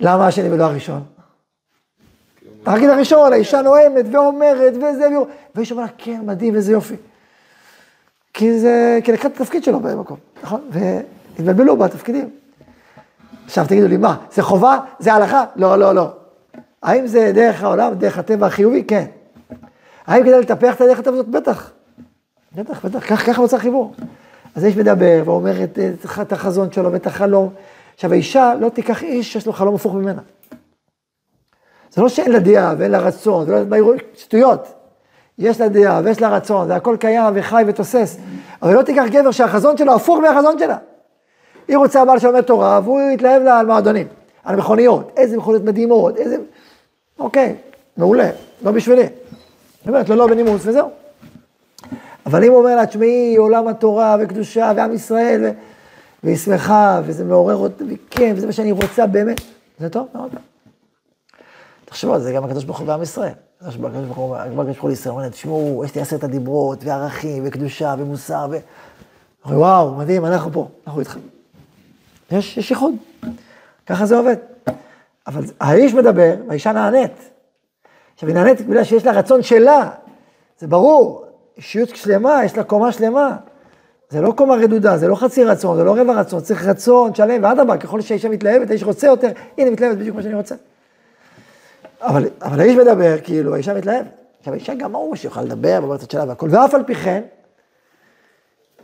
למה השני ולא הראשון? תגיד הראשון, האישה נואמת ואומרת וזה, והאיש אומר לה, כן, מדהים, איזה יופי. כי זה, כי לקחת את התפקיד שלו במקום, נכון? והתבלבלו בתפקידים. עכשיו תגידו לי, מה, זה חובה? זה הלכה? לא, לא, לא. האם זה דרך העולם, דרך הטבע החיובי? כן. האם כדאי לטפח את הטבע הזאת? בטח. בטח, בטח, ככה נוצר חיבור. אז האיש מדבר ואומר את, את החזון שלו ואת החלום. עכשיו, האישה לא תיקח איש שיש לו חלום הפוך ממנה. זה לא שאין לה דעה ואין לה רצון, זה לא רואה, שטויות. יש לה דעה ויש לה רצון, זה הכל קיים וחי ותוסס. אבל לא תיקח גבר שהחזון שלו הפוך מהחזון שלה. היא רוצה בעל שלומד תורה, והוא יתלהב לה על מועדונים, על מכוניות, איזה מכוניות מדהימות, איזה... אוקיי, מעולה, לא בשבילי. היא אומרת לו לא בנימוס וזהו. אבל אם הוא אומר לה, תשמעי, עולם התורה וקדושה ועם ישראל, ו... והיא שמחה, וזה מעורר אותי, וכן, וזה מה שאני רוצה באמת, זה טוב מאוד. תחשבו על זה, גם הקדוש ברוך הוא ועם ישראל. הקדוש ברוך הוא, הקדוש ברוך הוא לישראל, אומר תשמעו, יש לי עשרת הדיברות, וערכים, וקדושה, ומוסר, ו... וואו, מדהים, אנחנו פה, אנחנו איתך. יש, יש ייחוד. ככה זה עובד. אבל האיש מדבר, והאישה נענית. עכשיו, היא נענית בגלל שיש לה רצון שלה, זה ברור. אישיות שלמה, יש לה קומה שלמה. זה לא קומה רדודה, זה לא חצי רצון, זה לא רבע רצון, צריך רצון שלם, ואדרבה, ככל שהאישה מתלהבת, האיש רוצה יותר, הנה מתלהבת בדיוק מה שאני רוצה. אבל, אבל האיש מדבר, כאילו, האישה מתלהבת. עכשיו, האישה גם ההוא שיוכל לדבר בבצד שלה והכל, ואף על פי כן,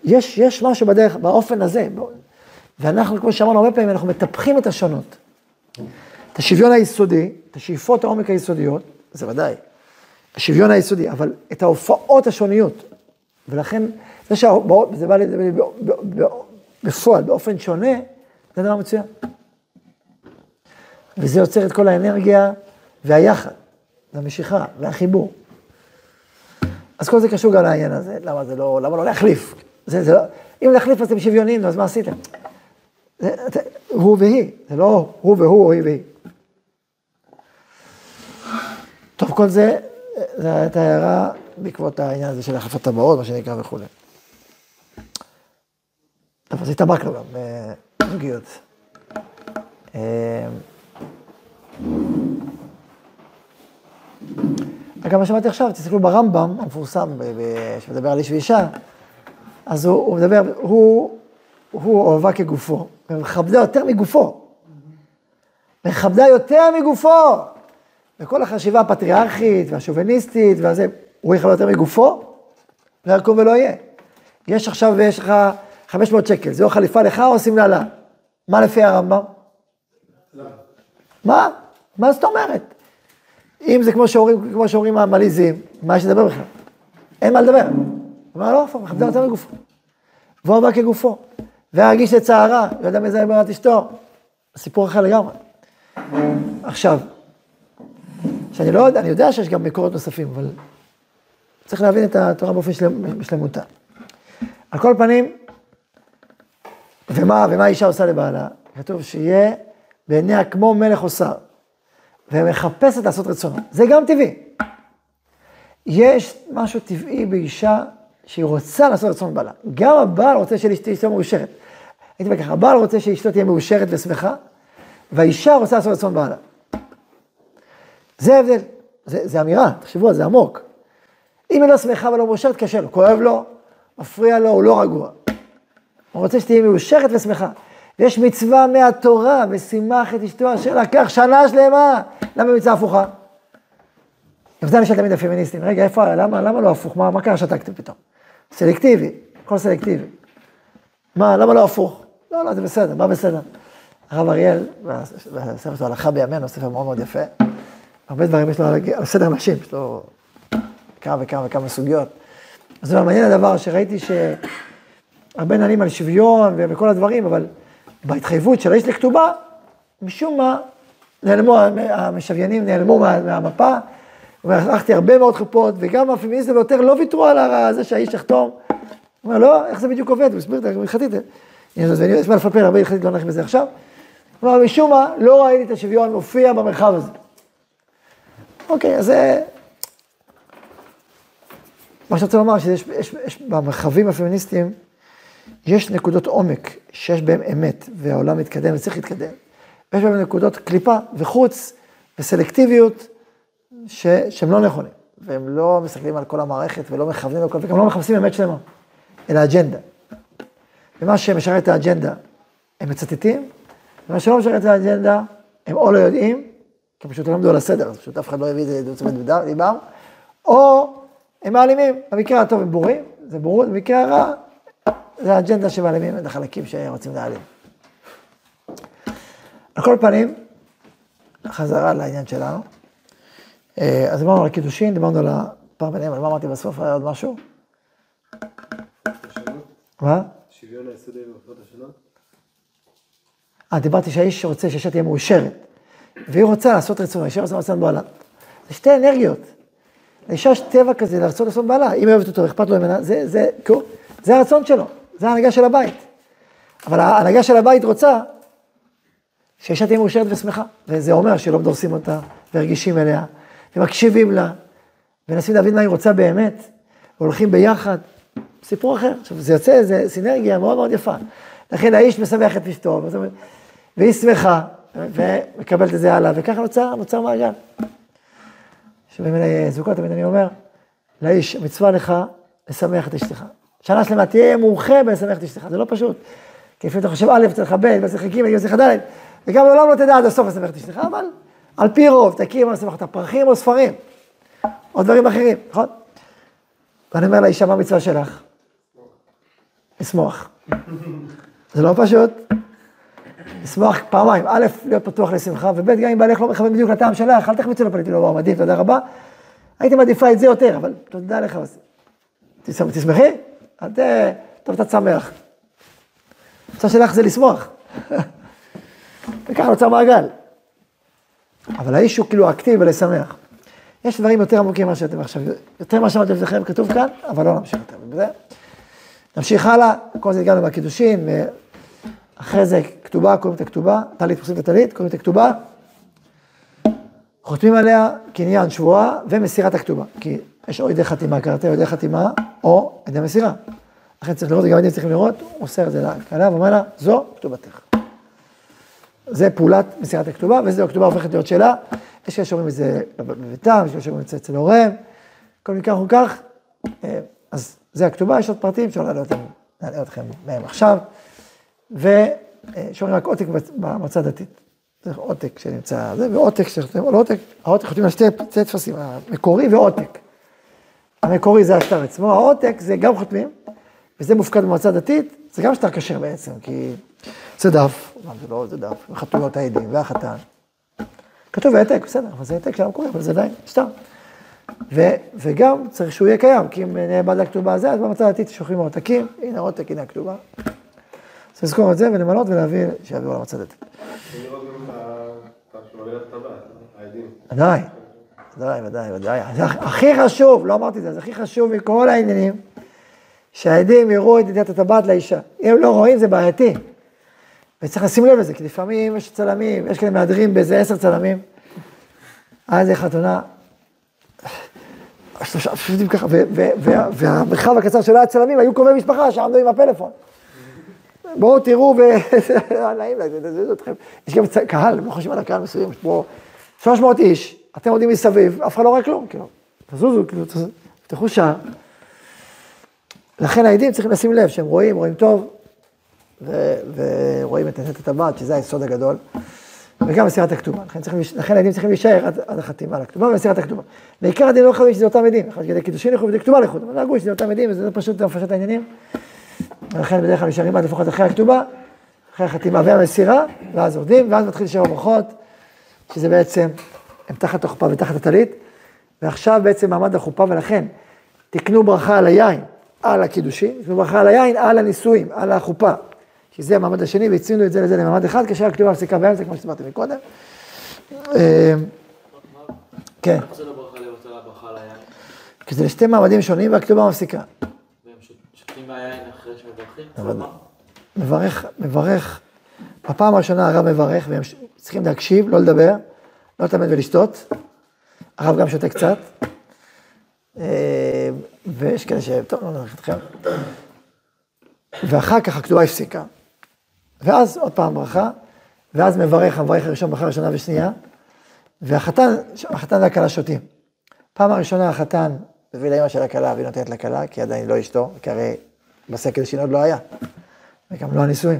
יש, יש משהו בדרך, באופן הזה. בא- ואנחנו, כמו שאמרנו הרבה פעמים, אנחנו מטפחים את השונות. את השוויון היסודי, את השאיפות העומק היסודיות, זה ודאי, השוויון היסודי, אבל את ההופעות השוניות. ולכן, זה שזה בא לידי בפועל, באופן שונה, זה דבר מצוין. וזה יוצר את כל האנרגיה והיחד, והמשיכה, והחיבור. אז כל זה קשור גם לעניין הזה, למה זה לא, למה לא להחליף? זה, זה לא, אם להחליף אז אתם שוויוניים, אז מה עשיתם? זה, זה, הוא והיא, זה לא הוא והוא היא והיא. טוב, כל זה, זו הייתה הערה בעקבות העניין הזה של החלפת טבעות, מה שנקרא וכולי. טוב, אז התעמקנו גם בזוגיות. אה, אגב, מה שמעתי עכשיו, תסתכלו ברמב"ם המפורסם, ב- שמדבר על איש ואישה, אז הוא, הוא מדבר, הוא, הוא אוהבה כגופו, ומכבדה יותר מגופו. מכבדה יותר מגופו. וכל החשיבה הפטריארכית והשוביניסטית והזה, הוא יכבד יותר מגופו, לא יקום ולא יהיה. יש עכשיו, יש לך 500 שקל, זה או חליפה לך או שמלה לה. מה לפי הרמב"ם? מה? מה זאת אומרת? אם זה כמו שאומרים, כמו שאומרים המליזים, מה יש לדבר בכלל? אין מה לדבר. הוא אומר, לא, הפוך, מכבדה יותר מגופו. והוא בא כגופו. והרגיש לצערה, לא יודע מי זה אמרת אשתו. סיפור אחר לגמרי. עכשיו, שאני לא יודע, אני יודע שיש גם מקורות נוספים, אבל צריך להבין את התורה באופן שלם, בשלמותה. על כל פנים, ומה, ומה האישה עושה לבעלה? כתוב שיהיה בעיניה כמו מלך או שר, ומחפשת לעשות רצונו. זה גם טבעי. יש משהו טבעי באישה שהיא רוצה לעשות רצון בעלה. גם הבעל רוצה שאשתו תהיה מאושרת. הייתי אומר ככה, הבעל רוצה שאשתו תהיה מאושרת ושמחה, והאישה רוצה לעשות רצון בעלה. זה ההבדל, זה, זה אמירה, תחשבו על זה עמוק. אם היא לא שמחה ולא מאושרת, קשה לו, כואב לו, מפריע לו, הוא לא רגוע. הוא רוצה שתהיה מאושרת ושמחה. ויש מצווה מהתורה, ושימח את אשתו אשר לקח שנה שלמה. למה מצווה הפוכה? גם זה אני שואל תמיד הפמיניסטים, רגע, איפה, למה, למה לא הפוך? מה, מה קרה שתקתם פתאום? סלקטיבי, הכל סלקטיבי. מה, למה לא הפוך? לא, לא, זה בסדר, מה בסדר? הרב אריאל, בספר שלו הלכה בימינו, ספר מאוד מאוד יפה. הרבה דברים יש לו על, סדר נשים, יש לו כמה וכמה וכמה סוגיות. אז זה מעניין הדבר שראיתי שהרבה נענים על שוויון וכל הדברים, אבל בהתחייבות של האיש לכתובה, משום מה, נעלמו, המשוויינים נעלמו מה, מהמפה, הוא אומר, הלכתי הרבה מאוד חופות, וגם הפמיניסטים יותר לא ויתרו על הזה שהאיש יחתום. הוא אומר, לא, איך זה בדיוק עובד? הוא הסביר את זה הלכתית. ואני אשמח לפלפל הרבה הלכתית, לא נלך בזה עכשיו. אומר, משום מה, לא ראיתי את השוויון מופיע במרחב הזה. אוקיי, אז זה... מה שאני רוצה לומר, שיש יש, יש, במרחבים הפמיניסטיים, יש נקודות עומק שיש בהן אמת, והעולם מתקדם וצריך להתקדם. ויש בהן נקודות קליפה וחוץ וסלקטיביות ש, שהם לא נכונים. והם לא מסתכלים על כל המערכת ולא מכוונים לכל, וגם לא מחפשים אמת שלמה, אלא אג'נדה. ומה שמשרת את האג'נדה, הם מצטטים, ומה שלא משרת את האג'נדה, הם או לא יודעים, כי פשוט לא עמדו על הסדר, אז פשוט אף אחד לא הביא את זה לתשומת ליבם, או הם מעלימים. במקרה הטוב הם בורים, זה בורות, במקרה הרע, זה האג'נדה שמעלימים את החלקים שרוצים להעלים. על כל פנים, חזרה לעניין שלנו. אה, אז דיברנו על קידושין, דיברנו על הפער ביניהם, על מה אמרתי בסוף, היה עוד משהו? מה? שוויון היסודי במחלות השונות? אה, דיברתי שהאיש רוצה שהאישה תהיה מאושרת, והיא רוצה לעשות רצון, האישה רוצה לעשות בעלה. זה שתי אנרגיות. לאישה יש טבע כזה לרצות לעשות בעלה, אם היא אוהבת אותו, אכפת לו ממנה, זה, זה, זה הרצון שלו, זה ההנהגה של הבית. אבל ההנהגה של הבית רוצה שהאישה תהיה מאושרת ושמחה, וזה אומר שלא דורסים אותה, ורגישים אליה, ומקשיבים לה, ומנסים להבין מה היא רוצה באמת, והולכים ביחד, סיפור אחר. עכשיו, זה יוצא איזה סינרגיה מאוד מאוד יפה. לכן האיש משמח את אשתו, והיא שמחה, ומקבלת את זה הלאה, וככה נוצר, נוצר מעגל. שבמיני זוגות תמיד אני אומר, לאיש, מצווה לך לשמח את אשתך. שנה שלמה תהיה מומחה בלשמח את אשתך, זה לא פשוט. כי לפעמים אתה חושב א', צריך ב', ואז צריך ג', ואז צריך ד', וגם לעולם לא תדע עד הסוף לשמח את אשתך, אבל על פי רוב, תכיר מה לשמח אותה, פרחים או ספרים, או דברים אחרים, נכון? ואני אומר לאישה, מה המצווה שלך? לשמוח. זה לא פשוט. לשמוח פעמיים, א', להיות פתוח לשמחה, וב', גם אם בעלך לא מכוון בדיוק לטעם שלך, אל תחמיצי לו פניתי לו, וואו, מדהים, תודה רבה. הייתי מעדיפה את זה יותר, אבל תודה לך. תשמחי? אל ת... טוב, אתה שמח. המצווה שלך זה לשמוח. וככה נוצר מעגל. אבל האיש הוא כאילו אקטיבי ולשמח. יש דברים יותר עמוקים ממה שאתם עכשיו, יותר ממה שאמרתם לכם כתוב כאן, אבל לא נמשיך יותר בזה. נמשיך הלאה, כל זה הגענו מהקידושין, אחרי זה כתובה, קוראים את הכתובה, טלית פוסקים את הטלית, קוראים את הכתובה, חותמים עליה קניין שבועה ומסירת הכתובה, כי יש או ידי חתימה, קראתי או ידי חתימה, או ידי מסירה. לכן צריך לראות, גם ידים צריכים לראות, הוא מוסר את זה לכלה ואומר לה, זו כתובתך. זה פעולת מסירת הכתובה, וזו הכתובה הופכת להיות שלה. יש כאלה שאומרים את זה בביתם, יש כאלה שאומרים את זה אצל הוריהם, כל מיני כך וכך. אה, אז זה הכתובה, יש עוד פרטים שאולי לא נעלה אתכם מהם עכשיו. ושומרים רק עותק במועצה הדתית. זה עותק שנמצא, זה, ועותק שחותם על עותק, העותק חותמים על שתי, טפסים, המקורי ועותק. המקורי זה השטר עצמו, העותק זה גם חותמים, וזה מופקד במועצה דתית, זה גם שטר כשר בעצם, כי זה דף, זה לא, זה דף, וחתויות העדים והחתן. כתוב העתק, בסדר, אבל זה העתק של המקורי, אבל זה עדיין שטר. וגם צריך שהוא יהיה קיים, כי אם נאבד הכתובה הזה, אז במועצה הדתית שולחים עותקים, הנה העותק, הנה הכתובה. צריך לזכור את זה ולמלות ולהביא, שיביאו למועצה דתית. ודאי, ודאי, ודאי, ודאי. הכי חשוב, לא אמרתי את זה, זה הכי חשוב מכל העניינים, שהעדים יראו את ידיעת הטבעת לאישה. אם לא רואים זה בעייתי. וצריך לשים לב לזה, כי לפעמים יש צלמים, יש כאלה מהדרים באיזה עשר צלמים. איזה חתונה, פשוט ככה, והמרחב הקצר של הצלמים היו קרובי משפחה שעמדו עם הפלאפון. בואו תראו, נעים אתכם. יש גם קהל, לא חושבים על הקהל מסוים, יש פה 300 איש, אתם עומדים מסביב, אף אחד לא רואה כלום, כאילו, תזוזו, כאילו, תפתחו שער. לכן העדים צריכים לשים לב שהם רואים, רואים טוב, ורואים את נתת הטבעת, שזה היסוד הגדול, וגם מסירת הכתובה. לכן העדים צריכים להישאר עד החתימה על הכתובה ומסירת הכתובה. בעיקר הדין לא חייבים שזה אותם עדים, אחד כדי קידושין לחוד וכדי כתובה לחוד, אבל נהגו שזה אותם עדים, וזה פשוט מפשט העניינים. ולכן בדרך כלל נשארים עד לפחות אחרי הכתובה, אחרי החתימה והמסירה, ואז יורדים, ואז מתחיל לשאר הברכות, שזה בעצם, הם תחת החופה ותחת הטלית, ועכשיו בעצם מעמד החופה, ולכן תקנו ברכה על היין, על הקידושין, תקנו ברכה על היין, על הנישואים, על החופה, שזה המעמד השני, והצינו את זה לזה למעמד אחד, כאשר הכתובה מפסיקה באמצע, כמו שדיברתי מקודם. כן. ברכה על היין? כי זה לשתי מעמדים שונים והכתובה מפסיקה. והם שות- שותים מהיין אחרי שמברכים? אבל- כלומר, מברך, מברך, בפעם הראשונה הרב מברך, והם צריכים להקשיב, לא לדבר, לא להתאמן ולשתות. הרב גם שותה קצת. אה, ויש כאלה ש... טוב, לא נלך איתכם. ואחר כך הכתובה הפסיקה. ואז עוד פעם ברכה, ואז מברך, המברך הראשון ברכה ראשונה ושנייה, והחתן, החתן והכלה שותים. פעם הראשונה החתן מביא לאמא של הכלה והיא נותנת לכלה, כי עדיין לא אשתו, כי הרי בסקל שין עוד לא היה. וגם לא הנישואים.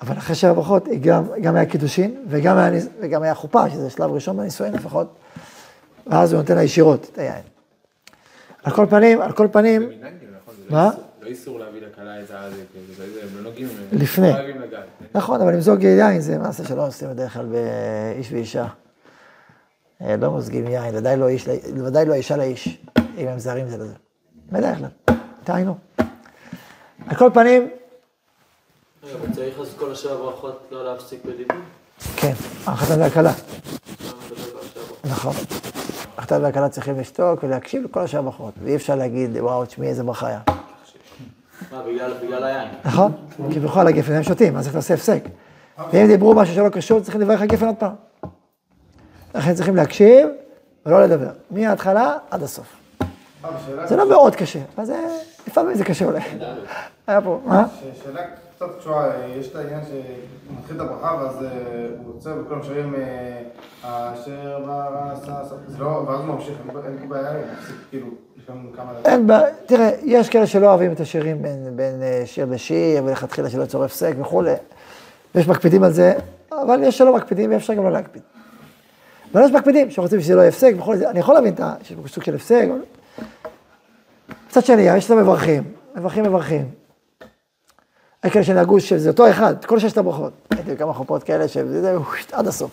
אבל אחרי שבע ברכות, גם, גם היה קידושין, וגם היה, וגם היה חופה, שזה שלב ראשון בנישואין לפחות, ואז הוא נותן לה ישירות את היין. על כל פנים, על כל פנים, נכון? זה מה? לא איסור- לא להביא לכלה את הזה, כאילו, לא נוגעים, לפני. לא לגעת. נכון, אבל למזוג יין זה מעשה שלא עושים בדרך כלל באיש ואישה. אה, לא מוזגים יין, ודאי לא, ודאי לא האישה לאיש, אם הם זרים זה לזה. בדרך כלל, תהיינו. על כל פנים, רגע, וצריך אז כל השבע ברכות לא להפסיק בדיבור? כן, החתן והכלה. השבע. נכון. החתן והכלה צריכים לשתוק ולהקשיב לכל השאר ברכות. ואי אפשר להגיד, וואו, תשמעי איזה ברכה היה. מה, בגלל- היין? נכון? כי בכל הגפן הם שותים, אז צריך לעשות הפסק. ואם דיברו משהו שלא קשור, צריכים לברך הגפן עוד פעם. לכן צריכים להקשיב ולא לדבר. מההתחלה עד הסוף. זה לא מאוד קשה, אבל זה, לפעמים זה קשה אולי. היה פה, מה? שאלה קצת קשורה, יש את העניין שמתחיל את הברכה ואז אה, הוא עוצר וכולם שרים אה, אשר ברסה, זה לא, ואז הוא ממשיך, אין פה בעיה, הוא מפסיק כאילו. אין בעיה, תראה, יש כאלה שלא אוהבים את השירים בין, בין אה, שיר לשיר, ולכתחילה שלא יצור הפסק וכולי. ויש מקפידים על זה, אבל יש שלא מקפידים ואפשר גם לא להקפיד. אבל יש מקפידים שרוצים שזה לא יהיה הפסק וכולי, אני יכול להבין את ה... שיש פה סוג של הפסק. אבל- מצד שני, יש את המברכים, מברכים מברכים. hay כאלה שנהגו שזה אותו אחד, כל ששת הברכות. הייתי בכמה חופות כאלה שזה עד הסוף.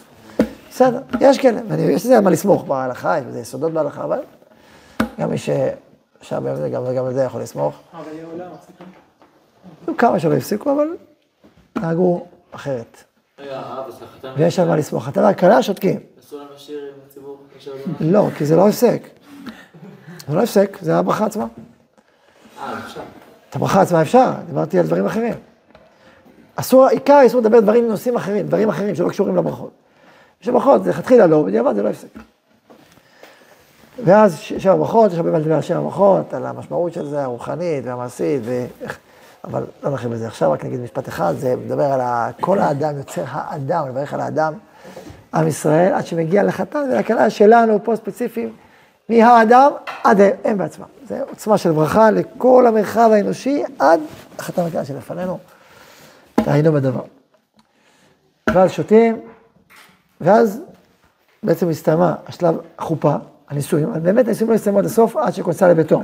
בסדר, יש כאלה, ויש לזה על מה לסמוך בהלכה, יש בזה יסודות בהלכה, אבל גם מי שישב בהם זה, גם, גם על זה יכול לסמוך. אבל יהיה עולם, מפסיקים. היו כמה שלא הפסיקו, אבל נהגו אחרת. החתן ויש על מה לסמוך. אתה והכלה שותקים. אסור להם לשיר עם הציבור? לא, כי זה לא הפסק. זה לא הפסק, זה הברכה עצמה. את הברכה עצמה אפשר, דיברתי על דברים אחרים. אסור, עיקר אסור לדבר דברים, נושאים אחרים, דברים אחרים שלא קשורים לברכות. יש ברכות, זה לכתחילה לא, בדיעבד זה לא הפסק. ואז ש- שבע ברכות, יש הרבה מה לדבר על שבע ברכות, על המשמעות של זה, הרוחנית והמעשית, ואיך... אבל לא נרחיב בזה. עכשיו רק נגיד משפט אחד, זה מדבר על ה... כל האדם, יוצר האדם, לברך על האדם, עם ישראל, עד שמגיע לחתן ולכלה שלנו פה ספציפיים, מהאדם עד הם בעצמם. זה עוצמה של ברכה לכל המרחב האנושי עד החתן והכלה שלפנינו. תהיינו בדבר. ואז שותים, ואז בעצם הסתיימה השלב החופה, הנישואים, אבל באמת הנישואים לא הסתיימו עד הסוף, עד שכונסה לביתו.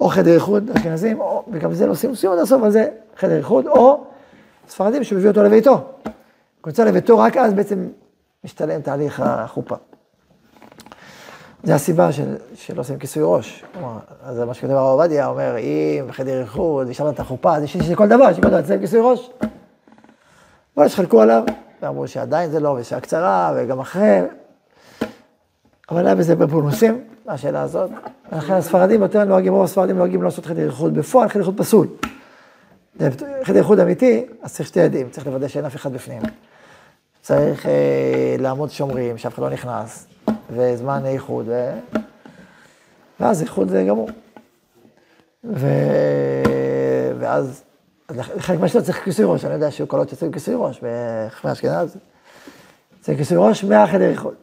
או חדר איחוד, אשכנזים, וגם זה לא עושים סיום עד הסוף, אבל זה חדר איחוד, או ספרדים שמביא אותו לביתו. כונסה לביתו, רק אז בעצם משתלם תהליך החופה. זה הסיבה של, שלא עושים כיסוי ראש. כלומר, זה מה שכותב הרב עובדיה, אומר, אם בחדר איחוד, השארת את החופה, אז יש כל דבר, שכל דבר צריך כיסוי ראש. אבל שחלקו עליו, ואמרו שעדיין זה לא, ושעה קצרה, וגם אחרי. אבל היה בזה בפולמוסים, השאלה הזאת. ולכן הספרדים יותר נוהגים, רוב הספרדים נוהגים לעשות חדר איחוד בפועל, חדר איחוד פסול. חדר איחוד אמיתי, אז צריך שתי עדים, צריך לוודא שאין אף אחד בפנים. צריך אה, לעמוד שומרים, שאף אחד לא נכנס, וזמן איחוד, ו... ואז איחוד זה גמור. ו... ואז, לחלק מהשאלות צריך כיסוי ראש, אני יודע שהיו קולות שצריכים כיסוי ראש, בחכמי אשכנז, צריך כיסוי ראש מהחדר איחוד.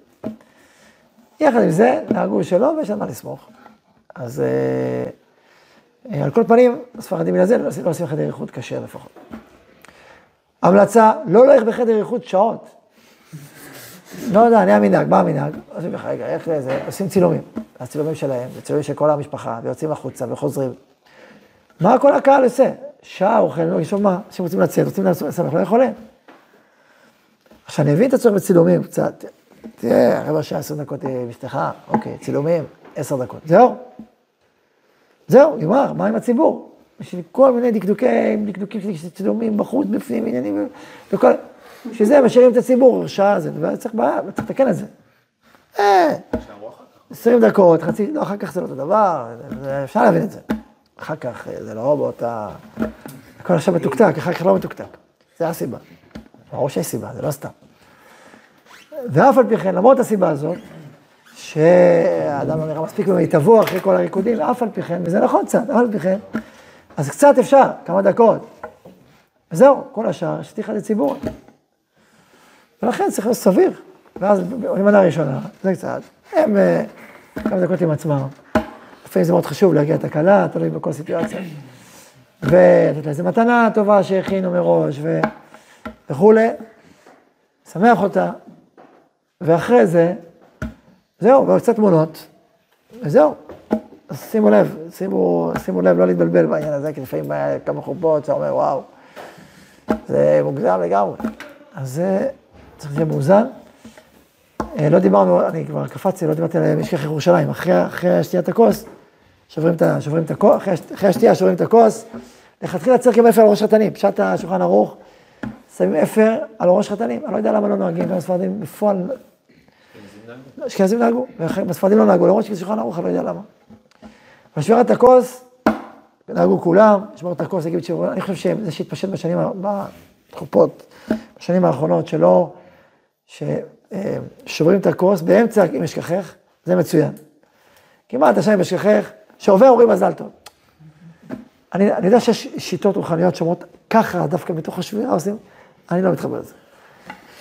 יחד עם זה, נהגו שלא, ויש על מה לסמוך. אז אה, על כל פנים, הספרדים מן הזה לא עושים- לא חדר איחוד כשר לפחות. המלצה, לא ללכת בחדר איחוד שעות. לא יודע, אני המנהג, מה המנהג? עושים לך, רגע, איך זה? עושים צילומים. הצילומים שלהם, זה צילומים של כל המשפחה, ויוצאים החוצה וחוזרים. מה כל הקהל עושה? שעה אוכל, לא, יש מה? אנשים רוצים לצאת, רוצים לעשות, אנחנו לא יכולים. עכשיו, אני מבין את הצורך בצילומים קצת. תראה, רבע שעה, עשר דקות עם אשתך, אוקיי, צילומים, עשר דקות. זהו. זהו, נגמר, מה עם הציבור? בשביל כל מיני דקדוקי, דקדוקים של צילומים בחוץ, בפנים, עניינים, וכל... בשביל זה משאירים את הציבור, שעה זה, וצריך בעיה, צריך לתקן את זה. אה, שאמרו אחר כך. 20 דקות, חצי, לא, אחר כך זה לא אותו דבר, אפשר להבין את זה. אחר כך אה, זה לא באותה... הכל עכשיו מתוקתק, אחר כך לא מתוקתק. זה הסיבה. ברור שיש סיבה, זה לא סתם. ואף על פי כן, למרות הסיבה הזאת, שהאדם לא נראה מספיק במיטבו אחרי כל הריקודים, אף על פי כן, וזה נכון קצת, אף על פי כן, אז קצת אפשר, כמה דקות. וזהו, כל השאר, שתיך לציבור. ולכן צריך להיות סביר. ואז במנה הראשונה, זה קצת, הם אה, כמה דקות עם עצמם. לפעמים זה מאוד חשוב להגיע את הכלה, תלוי בכל סיטואציה. ולתת לה איזה מתנה טובה שהכינו מראש ו... וכולי, שמח אותה, ואחרי זה, זהו, ועוד קצת תמונות, וזהו. אז שימו לב, שימו, שימו לב לא להתבלבל בעניין הזה, כי לפעמים היה כמה חופות, אתה אומר, וואו, זה מוגזם לגמרי. אז זה צריך להיות מאוזן. אה, לא דיברנו, אני כבר קפצתי, לא דיברתי על משכח ירושלים. אחרי, אחרי שתיית הכוס, שוברים את, שוברים את הכוס, אחרי, אחרי השתייה שוברים את הכוס. לכתחילה צריך גם אפר על ראש חתנים. פשט השולחן ערוך, שמים אפר על ראש חתנים. אני לא יודע למה לא נוהגים, גם ספרדים בפועל, אשכנזים נהגו, בספרדים לא נהגו, למרות שזה שולחן ערוך, אני לא יודע למה. אבל שבירת הכוס, נהגו כולם, לשמור את הכוס, להגיד שיעור, אני חושב שזה שהתפשט בשנים, בחופות, בשנים האחרונות, שלא, ששוברים את הכוס באמצע אם אשכחך, זה מצוין. כמעט השם אשכחך, שעובר אומרים מזל טוב. אני, אני יודע שיש שיטות רוחניות שאומרות ככה, דווקא מתוך השבירה עושים, אני לא מתחבר לזה.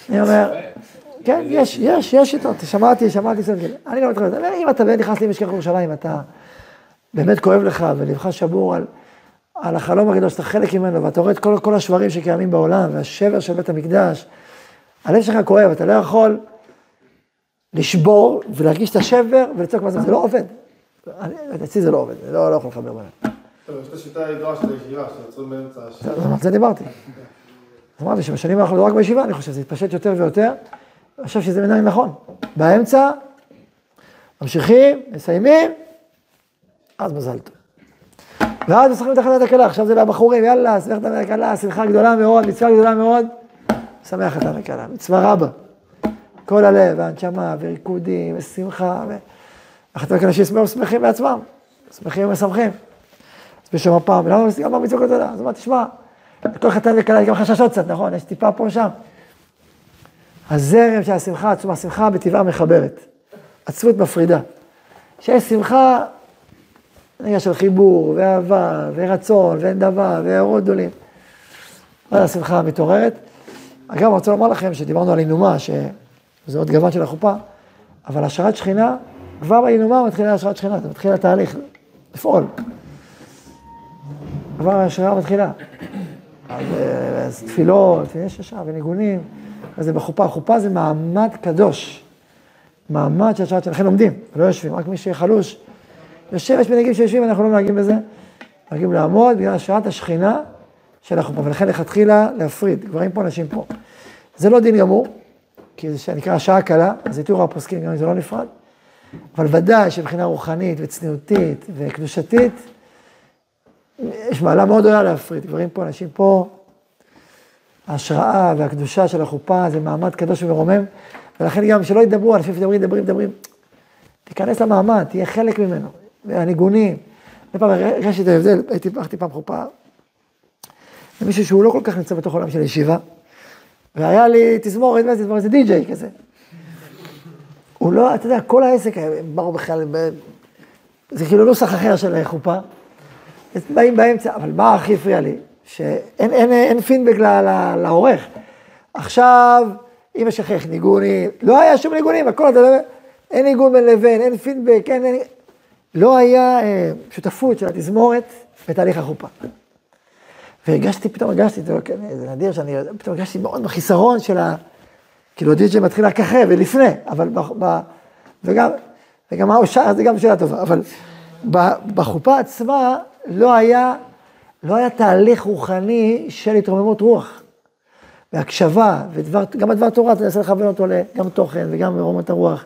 אני אומר, כן, יש, יש, יש שיטות, שמעתי, שמעתי, אני לא מתחבר לזה. אם אתה נכנס למשכח ירושלים, אתה באמת כואב לך ולבך שבור על, על החלום הגדול שאתה חלק ממנו, ואתה רואה את כל, כל השברים שקיימים בעולם, והשבר של בית המקדש, הלב שלך כואב, אתה לא יכול לשבור ולהרגיש את השבר ולצעוק מה זה, זה לא עובד. אצלי זה לא עובד, אני לא, לא יכול לחבר ביניהם. טוב, יש את השיטה הידועה של הישיבה, שעוצרים באמצע. אז על זה דיברתי. אמרתי שבשנים האחרונות, לא רק בישיבה, אני חושב, זה התפשט יותר ויותר. אני חושב שזה בעיניי נכון. באמצע, ממשיכים, מסיימים, אז מזל טוב. ואז משחקים החלטת הכלה, עכשיו זה לבחורים, יאללה, שמח את הכלה, שמחה גדולה מאוד, מצווה גדולה מאוד, שמח את הכלה, מצווה רבה. כל הלב, והנשמה, וריקודים, ושמחה, ו... הכלה שישמחו שמחים בעצמם, שמחים ומשמחים. אז בשום הפעם, למה גם במצוות גדולה? אז הוא אמר, תשמע, לכל חתן וכלה יש גם חששות קצת, נכון? יש טיפה פה ושם. הזרם של השמחה עצומה, השמחה בטבעה מחברת. עצבות מפרידה. שיש שמחה, רגע של חיבור, ואהבה, ורצון, ואין דבר, ואורות גדולים. אבל השמחה מתעוררת. אגב, אני רוצה לומר לכם שדיברנו על אינומה, שזה עוד גוון של החופה, אבל השערת שכינה, כבר באינומה מתחילה השערת שכינה, זה מתחיל התהליך לפעול. כבר ההשראה מתחילה. אז, אז תפילות, ויש ישר, וניגונים, אז זה בחופה. חופה זה מעמד קדוש. מעמד של השעת שלכם לומדים, לא יושבים, רק מי שחלוש. יושב, יש מנהיגים שיושבים, אנחנו לא נוהגים בזה. נוהגים לעמוד בגלל השראת השכינה של החופה, ולכן לכתחילה להפריד, גברים פה, נשים פה. זה לא דין גמור, כי זה נקרא השעה קלה, אז איתור הפוסקים גם אם זה לא נפרד, אבל ודאי שמבחינה רוחנית וצניעותית וקדושתית, יש מעלה מאוד גדולה להפריד, גברים פה, נשים פה, ההשראה והקדושה של החופה זה מעמד קדוש ומרומם, ולכן גם שלא ידברו, אנשים מדברים, מדברים, מדברים, תיכנס למעמד, תהיה חלק ממנו, והניגונים. פעם הרגשתי את ההבדל, הייתי הלכתי פעם חופה, למישהו שהוא לא כל כך נמצא בתוך העולם של הישיבה, והיה לי תזמורת, זה תזמורת, זה די-ג'יי כזה. הוא לא, אתה יודע, כל העסק, הם באו בכלל, זה כאילו נוסח אחר של חופה. אז באים באמצע, אבל מה הכי הפריע לי? שאין אין, אין ל- לעורך. עכשיו, אם אשכח ניגונים, לא היה שום ניגונים, הכל אתה יודע, אין ניגון בין לבין, אין פידבק, אין, אין, לא היה אה, שותפות של התזמורת בתהליך החופה. והרגשתי, פתאום הרגשתי, זה, כן, זה נדיר שאני, פתאום הרגשתי מאוד בחיסרון של ה... כאילו הדי.ג'יי מתחיל רק אחרי ולפני, אבל ב... ב וגם, וגם שר, זה גם שאלה טובה, אבל בחופה עצמה לא היה, לא היה תהליך רוחני של התרוממות רוח. והקשבה, ודבר, גם הדבר תורה, אתה מנסה לכוון אותו גם תוכן וגם רומות הרוח,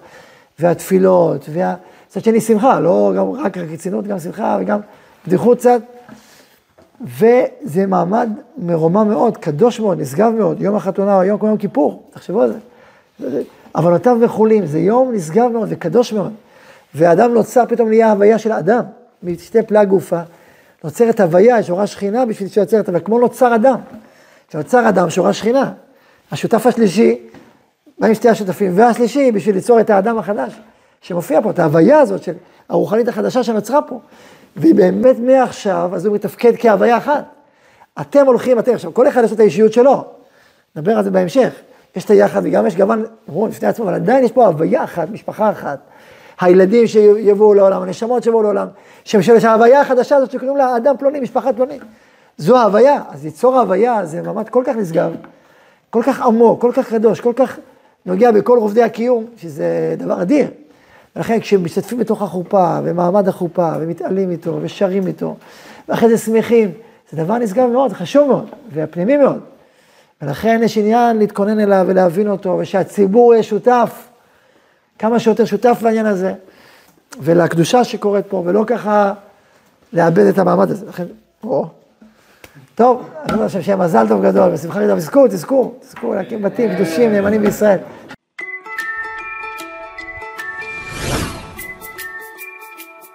והתפילות, וה... מצד שני שמחה, לא גם רק רצינות, גם שמחה וגם בדיחות קצת. וזה מעמד מרומם מאוד, קדוש מאוד, נשגב מאוד, יום החתונה או יום כמו יום כיפור, תחשבו על זה. עוונותיו מחולים, זה יום נשגב מאוד וקדוש מאוד. והאדם נוצר, פתאום נהיה הוויה של האדם, משתי פלאי גופה. נוצרת הוויה, יש אורה שכינה בשביל שיוצרת, אבל כמו נוצר אדם. כשנוצר אדם, שאורה שכינה. השותף השלישי, באים שתי השותפים, והשלישי, בשביל ליצור את האדם החדש, שמופיע פה, את ההוויה הזאת של הרוחנית החדשה שנוצרה פה. והיא באמת מעכשיו, אז הוא מתפקד כהוויה אחת. אתם הולכים, אתם עכשיו, כל אחד יש את האישיות שלו. נדבר על זה בהמשך. יש את היחד וגם יש גוון, אמרו, לפני עצמו, אבל עדיין יש פה הוויה אחת, משפחה אחת. הילדים שיבואו לעולם, הנשמות שיבואו לעולם, שמשל ההוויה החדשה הזאת שקוראים לה אדם פלוני, משפחה פלוני. זו ההוויה, אז ליצור ההוויה זה ממש כל כך נשגב, כל כך עמוק, כל כך קדוש, כל כך נוגע בכל רובדי הקיום, שזה דבר אדיר. ולכן כשמשתתפים בתוך החופה, ומעמד החופה, ומתעלים איתו, ושרים איתו, ואחרי זה שמחים, זה דבר נשגב מאוד, חשוב מאוד, והפנימי מאוד. ולכן יש עניין להתכונן אליו ולהבין אותו, ושהציבור יהיה שותף, כמה שיותר שותף לעניין הזה, ולקדושה שקורית פה, ולא ככה לאבד את המעמד הזה. לכן, או. טוב, אני לכם שיהיה מזל טוב גדול, ושמחה גדולה, וזכו, תזכו, תזכו להקים בתים קדושים, נאמנים בישראל.